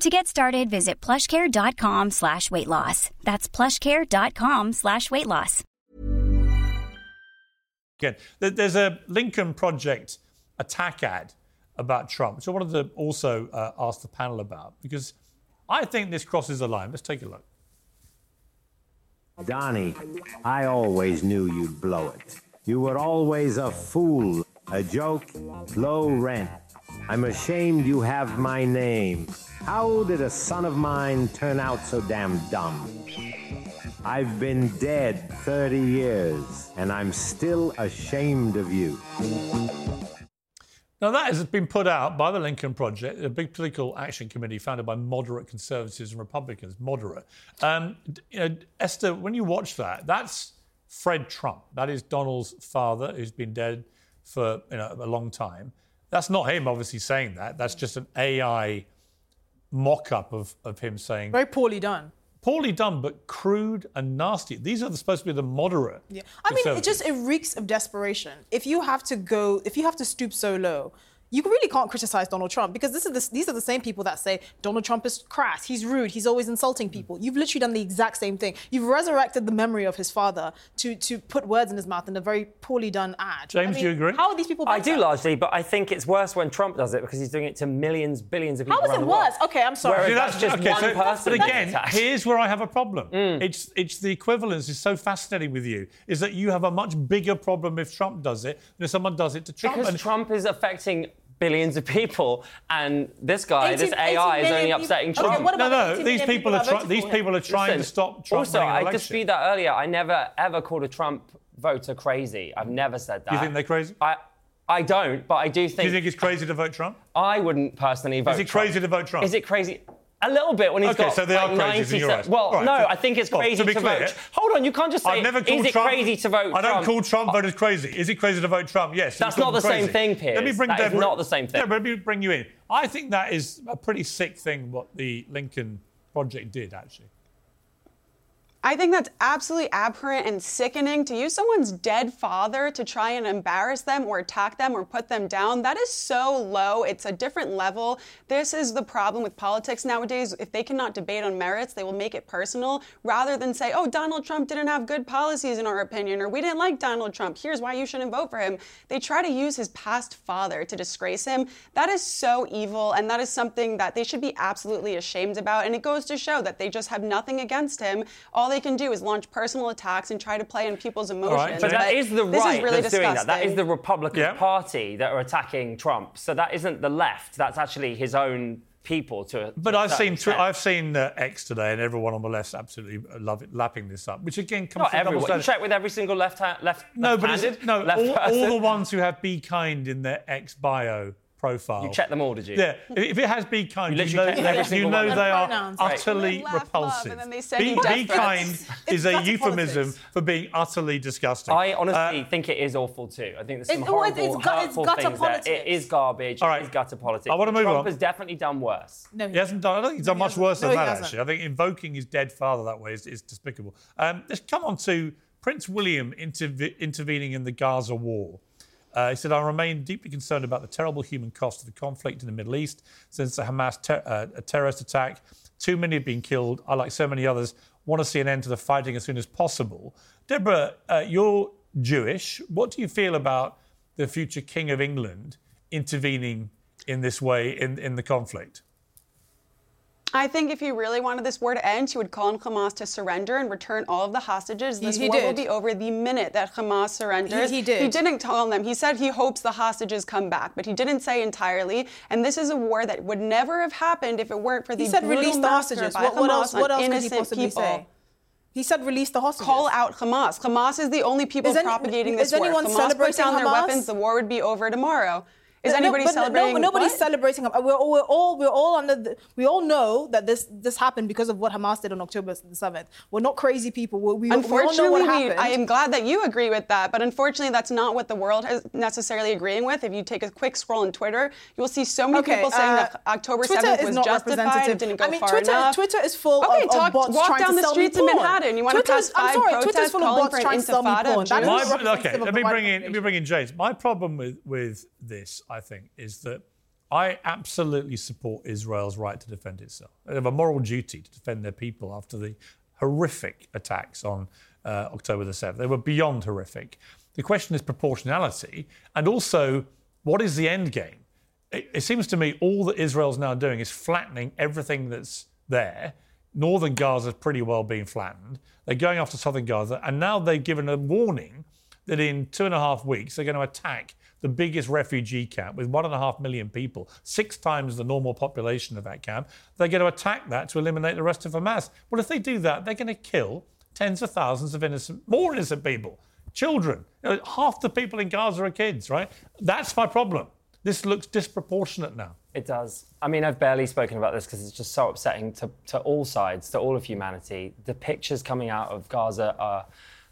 [SPEAKER 12] To get started, visit plushcare.com slash weight loss. That's plushcare.com slash weight loss.
[SPEAKER 1] Again, there's a Lincoln Project attack ad about Trump, which I wanted to also uh, ask the panel about because I think this crosses the line. Let's take a look.
[SPEAKER 13] Donnie, I always knew you'd blow it. You were always a fool, a joke, low rent. I'm ashamed you have my name. How did a son of mine turn out so damn dumb? I've been dead 30 years, and I'm still ashamed of you.
[SPEAKER 1] Now, that has been put out by the Lincoln Project, a big political action committee founded by moderate conservatives and Republicans. Moderate. Um, you know, Esther, when you watch that, that's Fred Trump. That is Donald's father, who's been dead for you know, a long time. That's not him, obviously, saying that. That's just an AI mock up of, of him saying.
[SPEAKER 8] Very poorly done.
[SPEAKER 1] Poorly done, but crude and nasty. These are supposed to be the moderate.
[SPEAKER 8] Yeah. I mean, it just it reeks of desperation. If you have to go, if you have to stoop so low, you really can't criticize Donald Trump because this is the, these are the same people that say Donald Trump is crass, he's rude, he's always insulting people. You've literally done the exact same thing. You've resurrected the memory of his father to to put words in his mouth in a very poorly done ad.
[SPEAKER 1] James,
[SPEAKER 8] I
[SPEAKER 1] do you agree?
[SPEAKER 8] How are these people?
[SPEAKER 7] I do largely, but I think it's worse when Trump does it because he's doing it to millions, billions of people.
[SPEAKER 8] How is
[SPEAKER 7] around
[SPEAKER 8] it worse? Okay, I'm sorry.
[SPEAKER 1] See,
[SPEAKER 7] that's, just
[SPEAKER 1] okay,
[SPEAKER 7] one
[SPEAKER 1] so-
[SPEAKER 7] person.
[SPEAKER 1] But again, here's where I have a problem.
[SPEAKER 7] Mm.
[SPEAKER 1] It's it's the equivalence is so fascinating with you is that you have a much bigger problem if Trump does it than if someone does it to Trump.
[SPEAKER 7] Because
[SPEAKER 1] And-
[SPEAKER 7] Trump is affecting billions of people, and this guy,
[SPEAKER 8] 80
[SPEAKER 7] this AI, is only upsetting
[SPEAKER 8] people-
[SPEAKER 7] Trump.
[SPEAKER 8] Okay, what
[SPEAKER 1] no,
[SPEAKER 8] about the
[SPEAKER 1] no. These people
[SPEAKER 8] people
[SPEAKER 1] are
[SPEAKER 8] that
[SPEAKER 1] try-
[SPEAKER 8] voted
[SPEAKER 1] these people are trying to stop Trump
[SPEAKER 7] Also, I
[SPEAKER 1] election.
[SPEAKER 7] disputed that earlier. I never ever called a Trump voter crazy. I've never said that.
[SPEAKER 1] You think they're crazy?
[SPEAKER 7] I, I don't, but I do think.
[SPEAKER 1] Do you think it's crazy to vote Trump?
[SPEAKER 7] I wouldn't personally vote.
[SPEAKER 1] Is it
[SPEAKER 7] Trump.
[SPEAKER 1] crazy to vote Trump?
[SPEAKER 7] Is it crazy? A little bit when he's
[SPEAKER 1] Okay,
[SPEAKER 7] got
[SPEAKER 1] so they
[SPEAKER 7] like
[SPEAKER 1] are crazy in your
[SPEAKER 7] 97
[SPEAKER 1] eyes.
[SPEAKER 7] Well,
[SPEAKER 1] right,
[SPEAKER 7] no,
[SPEAKER 1] so-
[SPEAKER 7] I think it's
[SPEAKER 1] well,
[SPEAKER 7] crazy
[SPEAKER 1] to be clear,
[SPEAKER 7] vote. Hold on, you can't just say,
[SPEAKER 1] I've never called
[SPEAKER 7] is it
[SPEAKER 1] Trump,
[SPEAKER 7] crazy to vote
[SPEAKER 1] I don't
[SPEAKER 7] Trump?
[SPEAKER 1] call Trump voters oh. crazy. Is it crazy to vote Trump? Yes.
[SPEAKER 7] That's not the
[SPEAKER 1] them
[SPEAKER 7] same thing, Piers.
[SPEAKER 1] Let me bring
[SPEAKER 7] That is
[SPEAKER 1] Deborah.
[SPEAKER 7] not the same thing.
[SPEAKER 1] Deborah, let me bring you in. I think that is a pretty sick thing what the Lincoln Project did, actually.
[SPEAKER 9] I think that's absolutely abhorrent and sickening to use someone's dead father to try and embarrass them or attack them or put them down. That is so low. It's a different level. This is the problem with politics nowadays. If they cannot debate on merits, they will make it personal rather than say, oh, Donald Trump didn't have good policies in our opinion, or we didn't like Donald Trump. Here's why you shouldn't vote for him. They try to use his past father to disgrace him. That is so evil, and that is something that they should be absolutely ashamed about. And it goes to show that they just have nothing against him. All they can do is launch personal attacks and try to play on people's emotions.
[SPEAKER 7] But that is the
[SPEAKER 9] this
[SPEAKER 7] right
[SPEAKER 9] is really
[SPEAKER 7] that's doing that. That is the Republican Party that are attacking Trump. So that isn't the left. That's actually his own people. To
[SPEAKER 1] But
[SPEAKER 7] to a
[SPEAKER 1] I've seen tw- I've seen uh, X today, and everyone on the left absolutely love it, lapping this up. Which again comes
[SPEAKER 7] Not
[SPEAKER 1] from double
[SPEAKER 7] everyone. You check with every single left hand, left.
[SPEAKER 1] No, but
[SPEAKER 7] left-handed,
[SPEAKER 1] it's, no,
[SPEAKER 7] left
[SPEAKER 1] all, all
[SPEAKER 7] person.
[SPEAKER 1] the ones who have "be kind" in their X bio profile.
[SPEAKER 7] You checked them all, did you?
[SPEAKER 1] Yeah. If it has "be kind,"
[SPEAKER 7] You
[SPEAKER 1] you, know,
[SPEAKER 7] checked every
[SPEAKER 1] you know they are
[SPEAKER 7] Pronouns, right.
[SPEAKER 1] utterly
[SPEAKER 9] Laugh, love,
[SPEAKER 1] repulsive.
[SPEAKER 9] and then they send
[SPEAKER 1] be, be kind is a euphemism
[SPEAKER 8] politics.
[SPEAKER 1] for being utterly disgusting.
[SPEAKER 7] I honestly
[SPEAKER 1] Uh,
[SPEAKER 7] think it is awful too. I think there's some
[SPEAKER 8] It's- well, it's-
[SPEAKER 7] horrible,
[SPEAKER 8] it's gu- it's
[SPEAKER 7] hurtful
[SPEAKER 8] gutter
[SPEAKER 7] things there. It
[SPEAKER 8] politics.
[SPEAKER 7] is garbage.
[SPEAKER 1] All
[SPEAKER 7] It
[SPEAKER 1] right.
[SPEAKER 7] is gutter politics.
[SPEAKER 1] I wanna move
[SPEAKER 7] Trump
[SPEAKER 1] on.
[SPEAKER 7] has definitely done worse.
[SPEAKER 8] No,
[SPEAKER 1] He hasn't done. I don't think he's done much worse
[SPEAKER 8] No,
[SPEAKER 1] than that.
[SPEAKER 8] hasn't.
[SPEAKER 1] Actually, I think invoking his dead father that way is, is despicable. Um, let's come on to Prince William interve- intervening in the Gaza war. Uh, he said, "I remain deeply concerned about the terrible human cost of the conflict in the Middle East since the Hamas ter- uh, terrorist attack. Too many have been killed. I, like so many others, want to see an end to the fighting as soon as possible." Deborah, uh, you're Jewish. What do you feel about the future King of England intervening in this way in, in the conflict?
[SPEAKER 9] I think if he really wanted this war to end, he would call on Hamas to surrender and return all of the hostages. This
[SPEAKER 8] he
[SPEAKER 9] war will be over the minute that Hamas surrenders.
[SPEAKER 8] He- he did.
[SPEAKER 9] He didn't tell on them. He said he hopes the hostages come back, but he didn't say entirely. And this is a war that would never have happened if it weren't for the
[SPEAKER 8] He said
[SPEAKER 9] brutal
[SPEAKER 8] release the hostages.
[SPEAKER 9] by
[SPEAKER 8] What, what
[SPEAKER 9] Hamas
[SPEAKER 8] else? What else could he possibly
[SPEAKER 9] people.
[SPEAKER 8] say? He said release the hostages.
[SPEAKER 9] Call out Hamas. Hamas is the only people
[SPEAKER 8] any-
[SPEAKER 9] propagating
[SPEAKER 8] is
[SPEAKER 9] this war.
[SPEAKER 8] anyone
[SPEAKER 9] If Hamas put down their weapons, the war would be over tomorrow. Is
[SPEAKER 8] No,
[SPEAKER 9] anybody
[SPEAKER 8] but no-
[SPEAKER 9] celebrating?
[SPEAKER 8] No, nobody's
[SPEAKER 9] what?
[SPEAKER 8] celebrating. We're, all- we're all we're all under. The, we all know that this this happened because of what Hamas did on October the seventh. We're not crazy people. We, we, we all know
[SPEAKER 9] Unfortunately,
[SPEAKER 8] what
[SPEAKER 9] we-
[SPEAKER 8] happened.
[SPEAKER 9] I am glad that you agree with that, but unfortunately, that's not what the world is necessarily agreeing with. If you take a quick scroll on Twitter, you will see so many
[SPEAKER 8] Okay,
[SPEAKER 9] people saying
[SPEAKER 8] uh,
[SPEAKER 9] that October 7th was
[SPEAKER 8] not
[SPEAKER 9] justified,
[SPEAKER 8] representative.
[SPEAKER 9] it didn't go
[SPEAKER 8] I mean,
[SPEAKER 9] far
[SPEAKER 8] Twitter,
[SPEAKER 9] enough.
[SPEAKER 8] Twitter is full
[SPEAKER 9] okay,
[SPEAKER 8] of, of bots
[SPEAKER 9] walk
[SPEAKER 8] trying
[SPEAKER 9] down
[SPEAKER 8] to
[SPEAKER 9] the
[SPEAKER 8] sell
[SPEAKER 9] streets
[SPEAKER 8] me
[SPEAKER 9] of
[SPEAKER 8] porn.
[SPEAKER 9] Manhattan. You want to
[SPEAKER 8] Twitter's-
[SPEAKER 9] pass five
[SPEAKER 8] I'm sorry,
[SPEAKER 9] protests
[SPEAKER 8] Twitter's full of
[SPEAKER 9] calling
[SPEAKER 8] bots
[SPEAKER 9] for an
[SPEAKER 8] trying to sell me porn.
[SPEAKER 9] of
[SPEAKER 8] That is
[SPEAKER 9] Jews?
[SPEAKER 1] My,
[SPEAKER 8] representative
[SPEAKER 1] okay, let me bring in let me bring in James. My problem with with this, I think, is that I absolutely support Israel's right to defend itself. They have a moral duty to defend their people after the horrific attacks on uh, October the 7th. They were beyond horrific. The question is proportionality and also what is the end game? It, it seems to me all that Israel's now doing is flattening everything that's there. Northern Gaza's pretty well being flattened. They're going after southern Gaza, and now they've given a warning that in two and a half weeks they're going to attack the biggest refugee camp with one and a half million people, six times the normal population of that camp. They're going to attack that to eliminate the rest of Hamas. Well, if they do that, they're going to kill tens of thousands of innocent, more innocent people, children. You know, half the people in Gaza are kids, right? That's my problem. This looks disproportionate now.
[SPEAKER 7] It does. I mean, I've barely spoken about this because it's just so upsetting to, to all sides, to all of humanity. The pictures coming out of Gaza are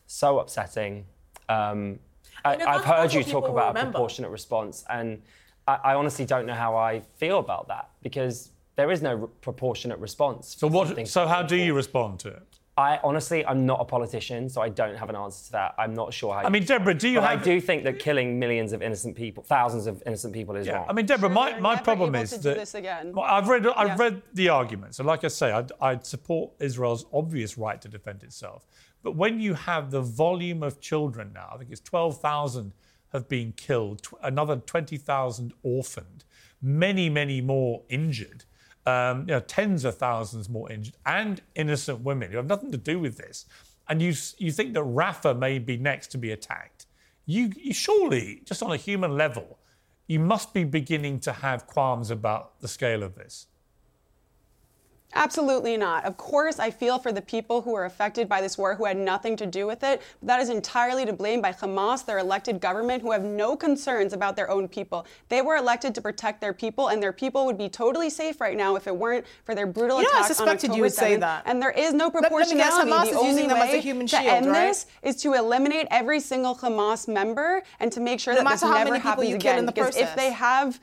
[SPEAKER 7] so upsetting. Um, I,
[SPEAKER 8] know,
[SPEAKER 7] I've heard you talk
[SPEAKER 8] will
[SPEAKER 7] about a proportionate response, and I, I honestly don't know how I feel about that because there is no r- proportionate response.
[SPEAKER 1] So what? So how do you respond to it?
[SPEAKER 7] I honestly, I'm not a politician, so I don't have an answer to that. I'm not sure how.
[SPEAKER 1] I mean, Deborah, do you
[SPEAKER 7] but
[SPEAKER 1] have-
[SPEAKER 7] I do think that killing millions of innocent people, thousands of innocent people, is
[SPEAKER 1] Yeah,
[SPEAKER 7] wrong.
[SPEAKER 1] I mean, Deborah, my, my problem is that
[SPEAKER 9] this again.
[SPEAKER 1] Well, I've read I've
[SPEAKER 9] Yeah.
[SPEAKER 1] read the arguments, and like I say, I'd, I'd support Israel's obvious right to defend itself. But when you have the volume of children now, I think it's twelve thousand have been killed, tw- another twenty thousand orphaned, many many more injured. Um, you know, tens of thousands more injured, and innocent women who have nothing to do with this, and you you think that Rafah may be next to be attacked. You, you surely, just on a human level, you must be beginning to have qualms about the scale of this.
[SPEAKER 9] Absolutely not. Of course, I feel for the people who are affected by this war who had nothing to do with it. But that is entirely to blame by Hamas, their elected government, who have no concerns about their own people. They were elected to protect their people, and their people would be totally safe right now if it weren't for their brutal
[SPEAKER 8] You know, I
[SPEAKER 9] attacks on
[SPEAKER 8] suspected
[SPEAKER 9] October
[SPEAKER 8] you would
[SPEAKER 9] 7th.
[SPEAKER 8] say that.
[SPEAKER 9] And there is no
[SPEAKER 8] Let- let
[SPEAKER 9] proportionality.
[SPEAKER 8] guess,
[SPEAKER 9] the only
[SPEAKER 8] using them as a
[SPEAKER 9] way
[SPEAKER 8] human
[SPEAKER 9] to
[SPEAKER 8] shield,
[SPEAKER 9] end
[SPEAKER 8] right?
[SPEAKER 9] this is to eliminate every single Hamas member and to make sure
[SPEAKER 8] No
[SPEAKER 9] that this never happens again.
[SPEAKER 8] in the
[SPEAKER 9] because if they have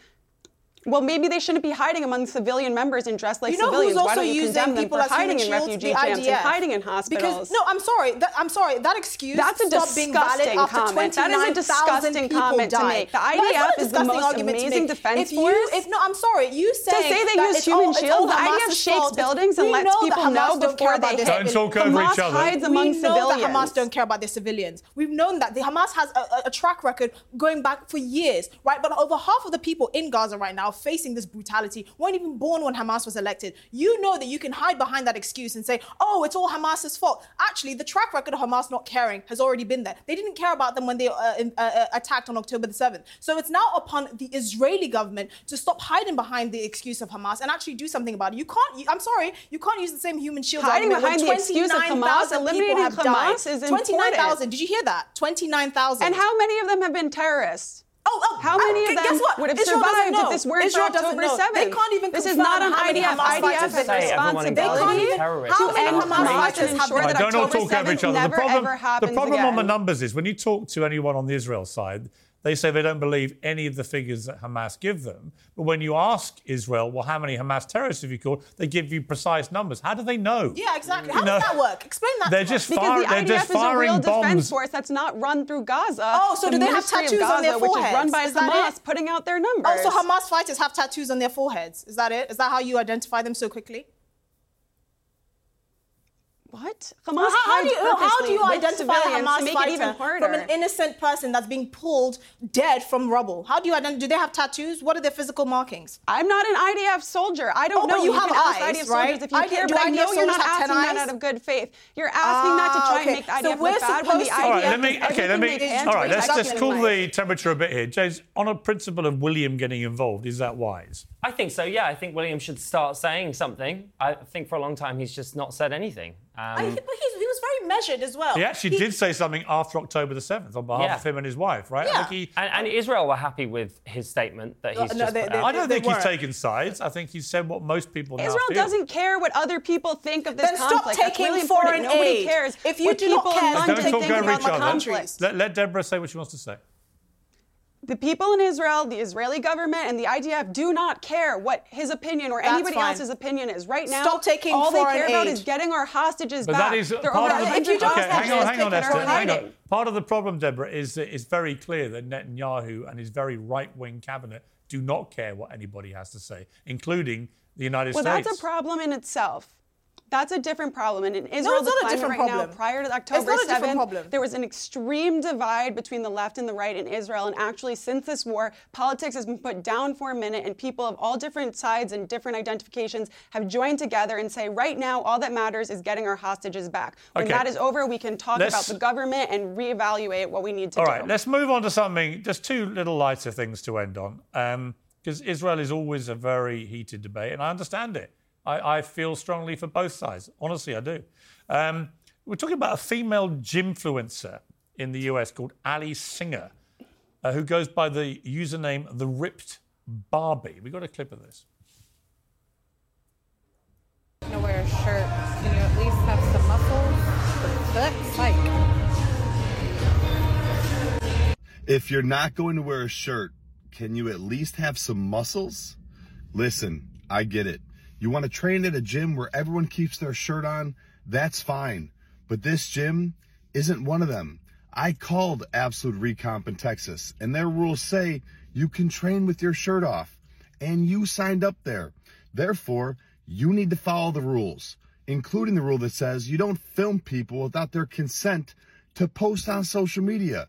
[SPEAKER 9] well, maybe they shouldn't be hiding among civilian members and dressed like
[SPEAKER 8] you know
[SPEAKER 9] civilians.
[SPEAKER 8] who's
[SPEAKER 9] Why
[SPEAKER 8] also
[SPEAKER 9] don't you
[SPEAKER 8] using
[SPEAKER 9] condemn them
[SPEAKER 8] people
[SPEAKER 9] for hiding in
[SPEAKER 8] shields?
[SPEAKER 9] refugee camps and hiding in hospitals?
[SPEAKER 8] Because no, I'm sorry. That, I'm sorry. That excuse
[SPEAKER 9] That's a
[SPEAKER 8] stopped being valid
[SPEAKER 9] disgusting comment. That is a disgusting comment to
[SPEAKER 8] died.
[SPEAKER 9] make. The
[SPEAKER 8] That is not
[SPEAKER 9] IDF is the
[SPEAKER 8] disgusting
[SPEAKER 9] most amazing defense
[SPEAKER 8] if you,
[SPEAKER 9] force.
[SPEAKER 8] If no, I'm sorry. You saying
[SPEAKER 9] say they use human
[SPEAKER 8] all, it's
[SPEAKER 9] shield,
[SPEAKER 8] all
[SPEAKER 9] the IDF shakes buildings and
[SPEAKER 8] We
[SPEAKER 9] lets
[SPEAKER 8] know that
[SPEAKER 9] people know before they hit.
[SPEAKER 1] Don't talk over each other.
[SPEAKER 9] hides
[SPEAKER 8] we
[SPEAKER 9] among
[SPEAKER 8] know that
[SPEAKER 9] civilians.
[SPEAKER 8] Hamas don't care about their civilians. We've known that the Hamas has a track record going back for years, right? But over half of the people in Gaza right now facing this brutality weren't even born when Hamas was elected. You know that you can hide behind that excuse and say, "Oh, it's all Hamas's fault." Actually, the track record of Hamas not caring has already been there. They didn't care about them when they uh, uh, uh, attacked on October the seventh. So it's now upon the Israeli government to stop hiding behind the excuse of Hamas and actually do something about it. You can't. You, I'm sorry, you can't use the same human shield
[SPEAKER 9] Hiding
[SPEAKER 8] argument
[SPEAKER 9] behind the excuse of Hamas,
[SPEAKER 8] 29,000 people
[SPEAKER 9] eliminating
[SPEAKER 8] have died.
[SPEAKER 9] Hamas is important.
[SPEAKER 8] 29,000. Did you hear that? 29,000.
[SPEAKER 9] And how many of them have been terrorists?
[SPEAKER 8] Oh, oh,
[SPEAKER 9] How many
[SPEAKER 8] I-
[SPEAKER 9] of them
[SPEAKER 8] guess what?
[SPEAKER 9] would have
[SPEAKER 8] Israel
[SPEAKER 9] survived if this weren't
[SPEAKER 8] Israel
[SPEAKER 9] for October 7th?
[SPEAKER 8] They can't even
[SPEAKER 9] This is
[SPEAKER 8] confirm
[SPEAKER 9] not on
[SPEAKER 8] how many
[SPEAKER 9] IDF.
[SPEAKER 8] Hamas fighters
[SPEAKER 9] IDF has
[SPEAKER 8] have
[SPEAKER 7] Say everyone
[SPEAKER 8] They
[SPEAKER 7] Gaza
[SPEAKER 8] can't
[SPEAKER 7] is
[SPEAKER 8] even-
[SPEAKER 7] terrorists.
[SPEAKER 9] to end
[SPEAKER 8] Hamas
[SPEAKER 9] Hamas
[SPEAKER 8] fighters
[SPEAKER 9] and
[SPEAKER 8] have
[SPEAKER 9] ensure that
[SPEAKER 1] don't all
[SPEAKER 9] October
[SPEAKER 1] talk over each
[SPEAKER 9] 7th
[SPEAKER 1] other. The
[SPEAKER 9] never
[SPEAKER 1] problem,
[SPEAKER 9] ever
[SPEAKER 1] the problem on the numbers is when you talk to anyone on the Israel side, they say they don't believe any of the figures that Hamas give them. But when you ask Israel, well, how many Hamas terrorists have you called? They give you precise numbers. How do they know?
[SPEAKER 8] Yeah, exactly. How
[SPEAKER 1] You
[SPEAKER 8] does
[SPEAKER 1] know,
[SPEAKER 8] that work? Explain that
[SPEAKER 1] they're
[SPEAKER 8] to
[SPEAKER 1] just
[SPEAKER 8] us.
[SPEAKER 1] fire-
[SPEAKER 9] Because the
[SPEAKER 1] they're
[SPEAKER 9] IDF
[SPEAKER 1] just
[SPEAKER 9] is a real
[SPEAKER 1] firing
[SPEAKER 9] defense force that's not run through Gaza.
[SPEAKER 8] Oh, so
[SPEAKER 9] the
[SPEAKER 8] do they have
[SPEAKER 9] Ministry of
[SPEAKER 8] tattoos on
[SPEAKER 9] Gaza,
[SPEAKER 8] their
[SPEAKER 9] which is run by
[SPEAKER 8] Is
[SPEAKER 9] Hamas,
[SPEAKER 8] it?
[SPEAKER 9] putting out their numbers.
[SPEAKER 8] Oh, so Hamas fighters have tattoos on their foreheads. Is that it? Is that how you identify them so quickly?
[SPEAKER 9] What?
[SPEAKER 8] How,
[SPEAKER 9] Hamas
[SPEAKER 8] how do you, how do you identify a
[SPEAKER 9] civilians
[SPEAKER 8] Hamas
[SPEAKER 9] to make it even
[SPEAKER 8] fighter
[SPEAKER 9] harder?
[SPEAKER 8] from an innocent person that's being pulled dead from rubble? How do you identify? Do they have tattoos? What are their physical markings?
[SPEAKER 9] I'm not an IDF soldier. I don't
[SPEAKER 8] Oh,
[SPEAKER 9] know.
[SPEAKER 8] but you have
[SPEAKER 9] can ask
[SPEAKER 8] eyes,
[SPEAKER 9] IDF
[SPEAKER 8] right?
[SPEAKER 9] soldiers if you
[SPEAKER 8] ID
[SPEAKER 9] care,
[SPEAKER 8] do
[SPEAKER 9] but I know you're not
[SPEAKER 8] soldiers have 10
[SPEAKER 9] asking that out of good faith. You're asking that to
[SPEAKER 8] Ah,
[SPEAKER 9] try
[SPEAKER 8] okay.
[SPEAKER 9] and make the IDF
[SPEAKER 8] So we're
[SPEAKER 9] look bad when the
[SPEAKER 8] supposed to-
[SPEAKER 9] IDF
[SPEAKER 1] All right, let me. Okay, let me.
[SPEAKER 9] they can
[SPEAKER 1] All
[SPEAKER 9] to
[SPEAKER 1] let's just cool the temperature a bit here, James. On a principle of William getting involved, is that wise?
[SPEAKER 7] I think so. Yeah, I think William should start saying something. I think for a long time he's just not said anything. Um,
[SPEAKER 8] I, but he's, he was very measured as well.
[SPEAKER 1] He actually did say something after October the seventh on behalf
[SPEAKER 7] Yeah.
[SPEAKER 1] of him and his wife, right? I
[SPEAKER 8] Yeah.
[SPEAKER 1] think he,
[SPEAKER 7] and, and Israel were happy with his statement that he's
[SPEAKER 8] no,
[SPEAKER 7] just
[SPEAKER 8] they-
[SPEAKER 7] put
[SPEAKER 8] they-
[SPEAKER 7] out.
[SPEAKER 1] I don't
[SPEAKER 8] they
[SPEAKER 1] think he's
[SPEAKER 8] weren't.
[SPEAKER 1] taken sides. I think he's said what most people now
[SPEAKER 9] Israel
[SPEAKER 1] feel.
[SPEAKER 9] doesn't care what other people think of this
[SPEAKER 8] Then stop
[SPEAKER 9] conflict. That's
[SPEAKER 8] taking
[SPEAKER 9] really
[SPEAKER 8] foreign
[SPEAKER 9] important. Nobody
[SPEAKER 8] aid.
[SPEAKER 9] cares
[SPEAKER 8] If you
[SPEAKER 9] what
[SPEAKER 8] do not
[SPEAKER 9] people
[SPEAKER 8] care,
[SPEAKER 9] in
[SPEAKER 8] then
[SPEAKER 9] London
[SPEAKER 1] Don't talk over
[SPEAKER 9] about
[SPEAKER 1] each
[SPEAKER 9] the
[SPEAKER 1] other.
[SPEAKER 9] conflict.
[SPEAKER 1] Let, let Deborah say what she wants to say.
[SPEAKER 9] The people in Israel, the Israeli government, and the IDF do not care what his opinion or
[SPEAKER 8] That's
[SPEAKER 9] anybody
[SPEAKER 8] fine.
[SPEAKER 9] else's opinion is. Right now,
[SPEAKER 8] Stop taking
[SPEAKER 9] all they
[SPEAKER 8] foreign
[SPEAKER 9] care about is getting our hostages
[SPEAKER 1] But
[SPEAKER 9] back.
[SPEAKER 1] that is
[SPEAKER 9] There are
[SPEAKER 1] part
[SPEAKER 9] over
[SPEAKER 1] of the.
[SPEAKER 9] 100
[SPEAKER 1] okay, hang on, hang on, Esther. Hang on. Part of the problem, Deborah, is that it's very clear that Netanyahu and his very right-wing cabinet do not care what anybody has to say, including the United
[SPEAKER 9] Well,
[SPEAKER 1] States.
[SPEAKER 9] Well, that's a problem in itself. That's a different problem. And in Israel,
[SPEAKER 8] it's not a
[SPEAKER 9] climate
[SPEAKER 8] different
[SPEAKER 9] right
[SPEAKER 8] problem.
[SPEAKER 9] now, prior to
[SPEAKER 8] It's
[SPEAKER 9] October
[SPEAKER 8] not a different
[SPEAKER 9] 7th,
[SPEAKER 8] problem.
[SPEAKER 9] there was an extreme divide between the left and the right in Israel. And actually, since this war, politics has been put down for a minute, and people of all different sides and different identifications have joined together and say, right now, all that matters is getting our hostages back. When
[SPEAKER 1] Okay.
[SPEAKER 9] that is over, we can talk
[SPEAKER 1] Let's-
[SPEAKER 9] about the government and reevaluate what we need to
[SPEAKER 1] All
[SPEAKER 9] do.
[SPEAKER 1] All right, let's move on to something, just two little lighter things to end on. Um, because Israel is always a very heated debate, and I understand it. I, I feel strongly for both sides. Honestly, I do. Um, we're talking about a female gymfluencer in the US called Ali Singer, uh, who goes by the username The Ripped Barbie. We got a clip of this.
[SPEAKER 14] to wear a shirt. Can you at least have some muscles? That's like
[SPEAKER 15] If you're not going to wear a shirt, can you at least have some muscles? Listen, I get it. You want to train at a gym where everyone keeps their shirt on? That's fine. But this gym isn't one of them. I called Absolute Recomp in Texas, and their rules say you can train with your shirt off. And you signed up there. Therefore, you need to follow the rules, including the rule that says you don't film people without their consent to post on social media.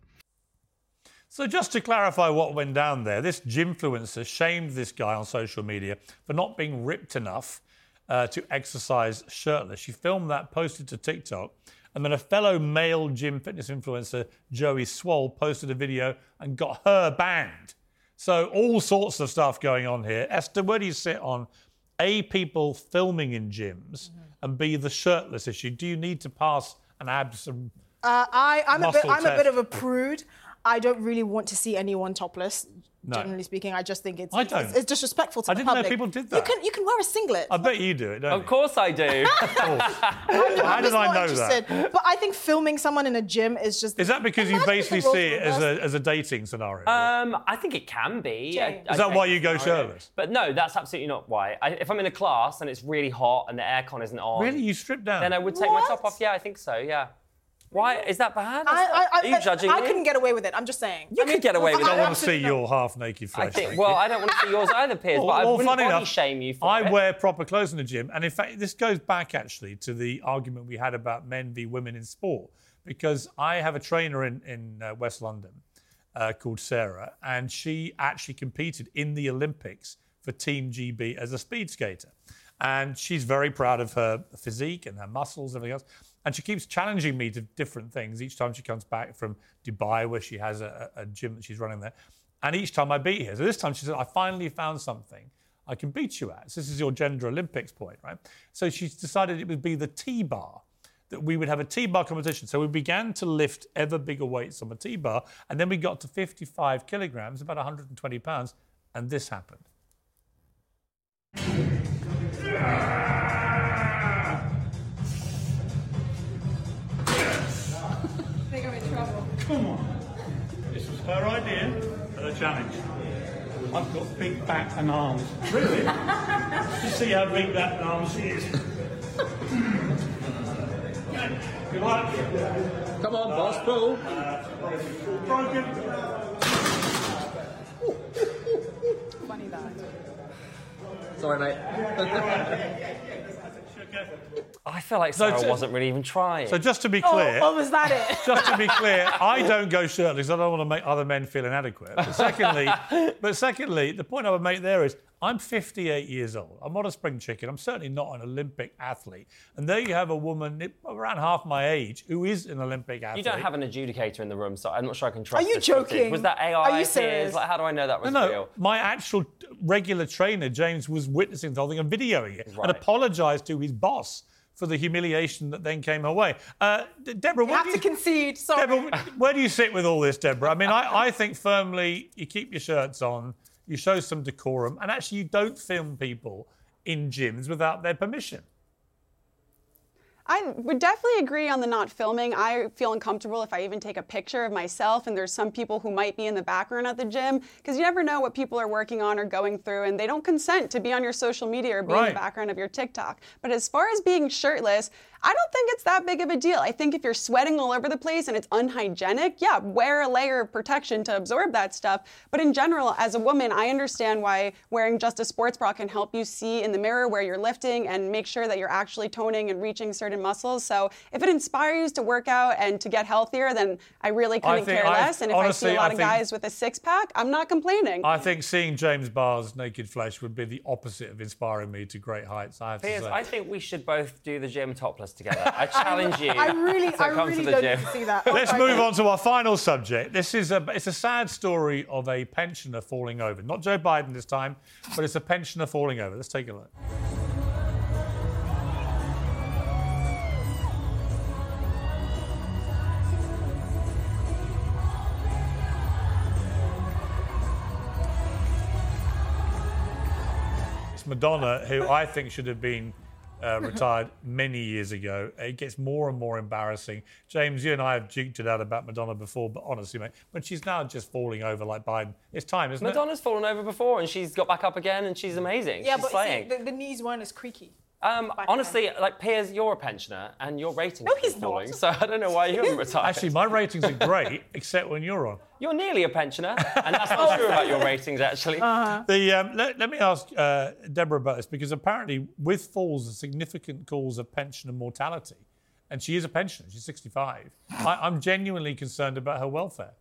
[SPEAKER 1] So, just to clarify what went down there, this gymfluencer shamed this guy on social media for not being ripped enough uh, to exercise shirtless. She filmed that, posted to TikTok, and then a fellow male gym fitness influencer, Joey Swoll, posted a video and got her banned So all sorts of stuff going on here. Esther, where do you sit on A, people filming in gyms, and B, the shirtless issue? Do you need to pass an abs
[SPEAKER 8] Uh, I, I'm a bit. I'm a bit of a prude. I don't really want to see anyone topless.
[SPEAKER 1] No.
[SPEAKER 8] Generally speaking, I just think it's
[SPEAKER 1] I
[SPEAKER 8] it's,
[SPEAKER 1] don't.
[SPEAKER 8] it's, it's disrespectful to
[SPEAKER 1] I
[SPEAKER 8] the
[SPEAKER 1] didn't know people did that.
[SPEAKER 8] You
[SPEAKER 1] that.
[SPEAKER 8] can you can wear a singlet.
[SPEAKER 1] I bet you do it, don't
[SPEAKER 7] Of course I do.
[SPEAKER 1] you? How did
[SPEAKER 8] I'm just
[SPEAKER 1] I know
[SPEAKER 8] interested.
[SPEAKER 1] that?
[SPEAKER 8] But I think filming someone in a gym is just.
[SPEAKER 1] Is that because you basically see it as a, as a dating scenario?
[SPEAKER 7] Um, I think it can be.
[SPEAKER 8] James.
[SPEAKER 7] a- a
[SPEAKER 1] Is that why you go
[SPEAKER 7] scenario.
[SPEAKER 1] shirtless?
[SPEAKER 7] But no, that's absolutely not why. I, if I'm in a class and it's really hot and the aircon isn't on,
[SPEAKER 1] really? You strip down?
[SPEAKER 7] then I would take my top off. Yeah, I think so. Yeah. Why is that bad?
[SPEAKER 8] I, I, I,
[SPEAKER 7] Are you judging
[SPEAKER 8] I
[SPEAKER 7] me?
[SPEAKER 8] couldn't get away with it. I'm just saying.
[SPEAKER 7] You could get away with it.
[SPEAKER 1] I don't want to see your half naked
[SPEAKER 7] I think. Well. I don't want to see yours either, Piers. but I
[SPEAKER 1] Well,
[SPEAKER 7] wouldn't
[SPEAKER 1] funny
[SPEAKER 7] body
[SPEAKER 1] enough,
[SPEAKER 7] shame you for
[SPEAKER 1] I
[SPEAKER 7] it.
[SPEAKER 1] wear proper clothes in the gym, and in fact, this goes back actually to the argument we had about men v women in sport, because I have a trainer in in uh, West London uh, called Sarah, and she actually competed in the Olympics for Team GB as a speed skater, and she's very proud of her physique and her muscles and everything else. And she keeps challenging me to different things each time she comes back from Dubai, where she has a, a gym that she's running there. And each time I beat her. So this time she said, I finally found something I can beat you at. So this is your gender Olympics point, right? So she's decided it would be the T bar, that we would have a T bar competition. So we began to lift ever bigger weights on the T bar, and then we got to 55 kilograms, about 120 pounds, and this happened. Challenge. I've got big back and arms. Really? you see how big that arm she is. Good luck.
[SPEAKER 16] Come on, boss, pull.
[SPEAKER 1] Uh, broken.
[SPEAKER 8] Funny that.
[SPEAKER 16] Sorry, mate.
[SPEAKER 7] I feel like
[SPEAKER 1] So
[SPEAKER 7] Sarah
[SPEAKER 1] to-
[SPEAKER 7] wasn't really even trying.
[SPEAKER 1] So just to be
[SPEAKER 8] Oh,
[SPEAKER 1] clear,
[SPEAKER 8] oh, was that it?
[SPEAKER 1] just to be clear, I don't go shirtless. I don't want to make other men feel inadequate. But secondly, but secondly, the point I would make there is I'm 58 years old. I'm not a spring chicken. I'm certainly not an Olympic athlete. And there you have a woman around half my age who is an Olympic athlete.
[SPEAKER 7] You don't have an adjudicator in the room, so I'm not sure I can trust.
[SPEAKER 8] Are you
[SPEAKER 7] this footage.
[SPEAKER 8] joking?
[SPEAKER 7] Was that AI?
[SPEAKER 8] Are you
[SPEAKER 7] Piers?
[SPEAKER 8] serious?
[SPEAKER 7] Like, how do I know that was
[SPEAKER 1] no, no.
[SPEAKER 7] real?
[SPEAKER 1] My actual regular trainer, James, was witnessing the whole thing and videoing it
[SPEAKER 7] Right.
[SPEAKER 1] and apologised to his boss for the humiliation that then came her way. Uh, Deborah,
[SPEAKER 8] You have
[SPEAKER 1] do
[SPEAKER 8] to concede. Sorry.
[SPEAKER 1] Deborah, where do you sit with all this, Deborah? I mean, I, I think firmly you keep your shirts on, you show some decorum, and actually you don't film people in gyms without their permission.
[SPEAKER 9] I would definitely agree on the not filming. I feel uncomfortable if I even take a picture of myself, and there's some people who might be in the background at the gym because you never know what people are working on or going through, and they don't consent to be on your social media or be in the background of your TikTok. But as far as being shirtless, I don't think it's that big of a deal. I think if you're sweating all over the place and it's unhygienic, yeah, wear a layer of protection to absorb that stuff. But in general, as a woman, I understand why wearing just a sports bra can help you see in the mirror where you're lifting and make sure that you're actually toning and reaching certain muscles. So if it inspires you to work out and to get healthier, then I really couldn't
[SPEAKER 1] think
[SPEAKER 9] care
[SPEAKER 1] I-
[SPEAKER 9] less. And if
[SPEAKER 1] honestly,
[SPEAKER 9] I see a lot
[SPEAKER 1] I
[SPEAKER 9] of guys with a six pack, I'm not complaining.
[SPEAKER 1] I think seeing James Barr's naked flesh would be the opposite of inspiring me to great heights, I have to say.
[SPEAKER 7] I think we should both do the gym topless together. I challenge you.
[SPEAKER 8] I really,
[SPEAKER 7] to
[SPEAKER 8] I
[SPEAKER 7] come
[SPEAKER 8] really
[SPEAKER 7] to the
[SPEAKER 8] don't
[SPEAKER 7] gym.
[SPEAKER 8] need to see that.
[SPEAKER 1] Let's move
[SPEAKER 8] God.
[SPEAKER 1] on to our final subject. This is a it's a sad story of a pensioner falling over. Not Joe Biden this time, but it's a pensioner falling over. Let's take a look. It's Madonna, who I think should have been uh, retired many years ago. It gets more and more embarrassing. James, you and I have juked it out about Madonna before, but honestly, mate, when she's now just falling over like Biden, it's time, isn't it?
[SPEAKER 7] Madonna's fallen over before and she's got back up again and she's amazing.
[SPEAKER 8] Yeah,
[SPEAKER 7] she's
[SPEAKER 8] but see, the, the knees weren't as creaky.
[SPEAKER 7] Um, honestly, like Piers, you're a pensioner and your ratings
[SPEAKER 8] No,
[SPEAKER 7] are
[SPEAKER 8] he's
[SPEAKER 7] falling,
[SPEAKER 8] not.
[SPEAKER 7] so I don't know why you haven't retired.
[SPEAKER 1] Actually, my ratings are great, except when you're on.
[SPEAKER 7] You're nearly a pensioner, and that's not true about your ratings, actually.
[SPEAKER 1] The, um, let, let me ask uh, Deborah about this because apparently, with falls, a significant cause of pensioner mortality. And she is a pensioner, she's 65. I, I'm genuinely concerned about her welfare.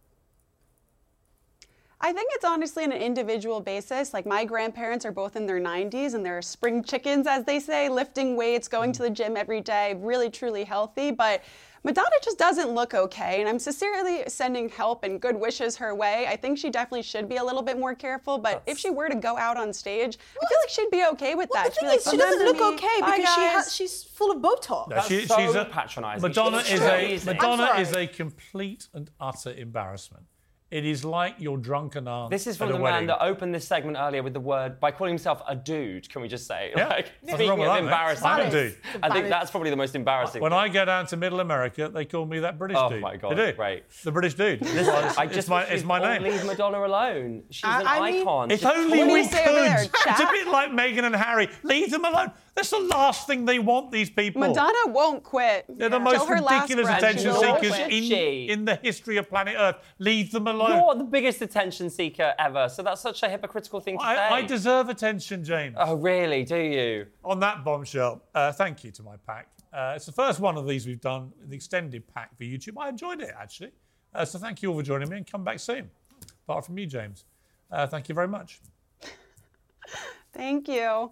[SPEAKER 9] I think it's honestly on an individual basis. Like my grandparents are both in their 90s and they're spring chickens, as they say, lifting weights, going to the gym every day, really truly healthy. But Madonna just doesn't look okay, and I'm sincerely sending help and good wishes her way. I think she definitely should be a little bit more careful, but if she were to go out on stage, I feel like she'd be okay with that.
[SPEAKER 8] The thing
[SPEAKER 9] She'd be
[SPEAKER 8] is,
[SPEAKER 9] like,
[SPEAKER 8] she doesn't look
[SPEAKER 9] me.
[SPEAKER 8] okay
[SPEAKER 9] Bye,
[SPEAKER 8] because she
[SPEAKER 9] guys."
[SPEAKER 8] has, she's full of Botox.
[SPEAKER 1] No, she-
[SPEAKER 7] so
[SPEAKER 1] she's a,
[SPEAKER 7] patronising.
[SPEAKER 1] Madonna is a. Madonna is a complete and utter embarrassment. It is like your drunken aunt.
[SPEAKER 7] This is from
[SPEAKER 1] at
[SPEAKER 7] the man that opened this segment earlier with the word by calling himself a dude. Can we just say?
[SPEAKER 1] Yeah.
[SPEAKER 7] Like,
[SPEAKER 1] Nothing
[SPEAKER 7] speaking of
[SPEAKER 1] that,
[SPEAKER 7] embarrassing,
[SPEAKER 1] I'm a dude.
[SPEAKER 7] I think that's probably the most embarrassing.
[SPEAKER 1] When
[SPEAKER 7] thing.
[SPEAKER 1] I go down to Middle America, they call me that British
[SPEAKER 7] Oh
[SPEAKER 1] dude.
[SPEAKER 7] Oh my God,
[SPEAKER 1] They do.
[SPEAKER 7] great.
[SPEAKER 1] The British dude.
[SPEAKER 7] Listen,
[SPEAKER 1] it's,
[SPEAKER 7] I
[SPEAKER 1] it's
[SPEAKER 7] just
[SPEAKER 1] my,
[SPEAKER 7] wish
[SPEAKER 1] it's my name.
[SPEAKER 7] Leave Madonna alone. She's
[SPEAKER 8] I-
[SPEAKER 7] an
[SPEAKER 8] I mean-
[SPEAKER 7] icon.
[SPEAKER 1] If only we
[SPEAKER 9] you say
[SPEAKER 1] could.
[SPEAKER 9] there,
[SPEAKER 1] it's a bit like Meghan and Harry. Leave them alone. That's the last thing they want. These people.
[SPEAKER 9] Madonna won't quit.
[SPEAKER 1] They're the
[SPEAKER 9] Till
[SPEAKER 1] most
[SPEAKER 9] her
[SPEAKER 1] ridiculous attention seekers in,
[SPEAKER 7] She-
[SPEAKER 1] in the history of planet Earth. Leave them alone.
[SPEAKER 7] You're the biggest attention seeker ever, so that's such a hypocritical thing to say.
[SPEAKER 1] I, I deserve attention, James.
[SPEAKER 7] Oh, really? Do you?
[SPEAKER 1] On that bombshell, uh, thank you to my pack. Uh, it's the first one of these we've done, the extended pack for YouTube. I enjoyed it, actually. Uh, so thank you all for joining me and come back soon. Apart from you, James. Uh, thank you very much.
[SPEAKER 9] Thank you.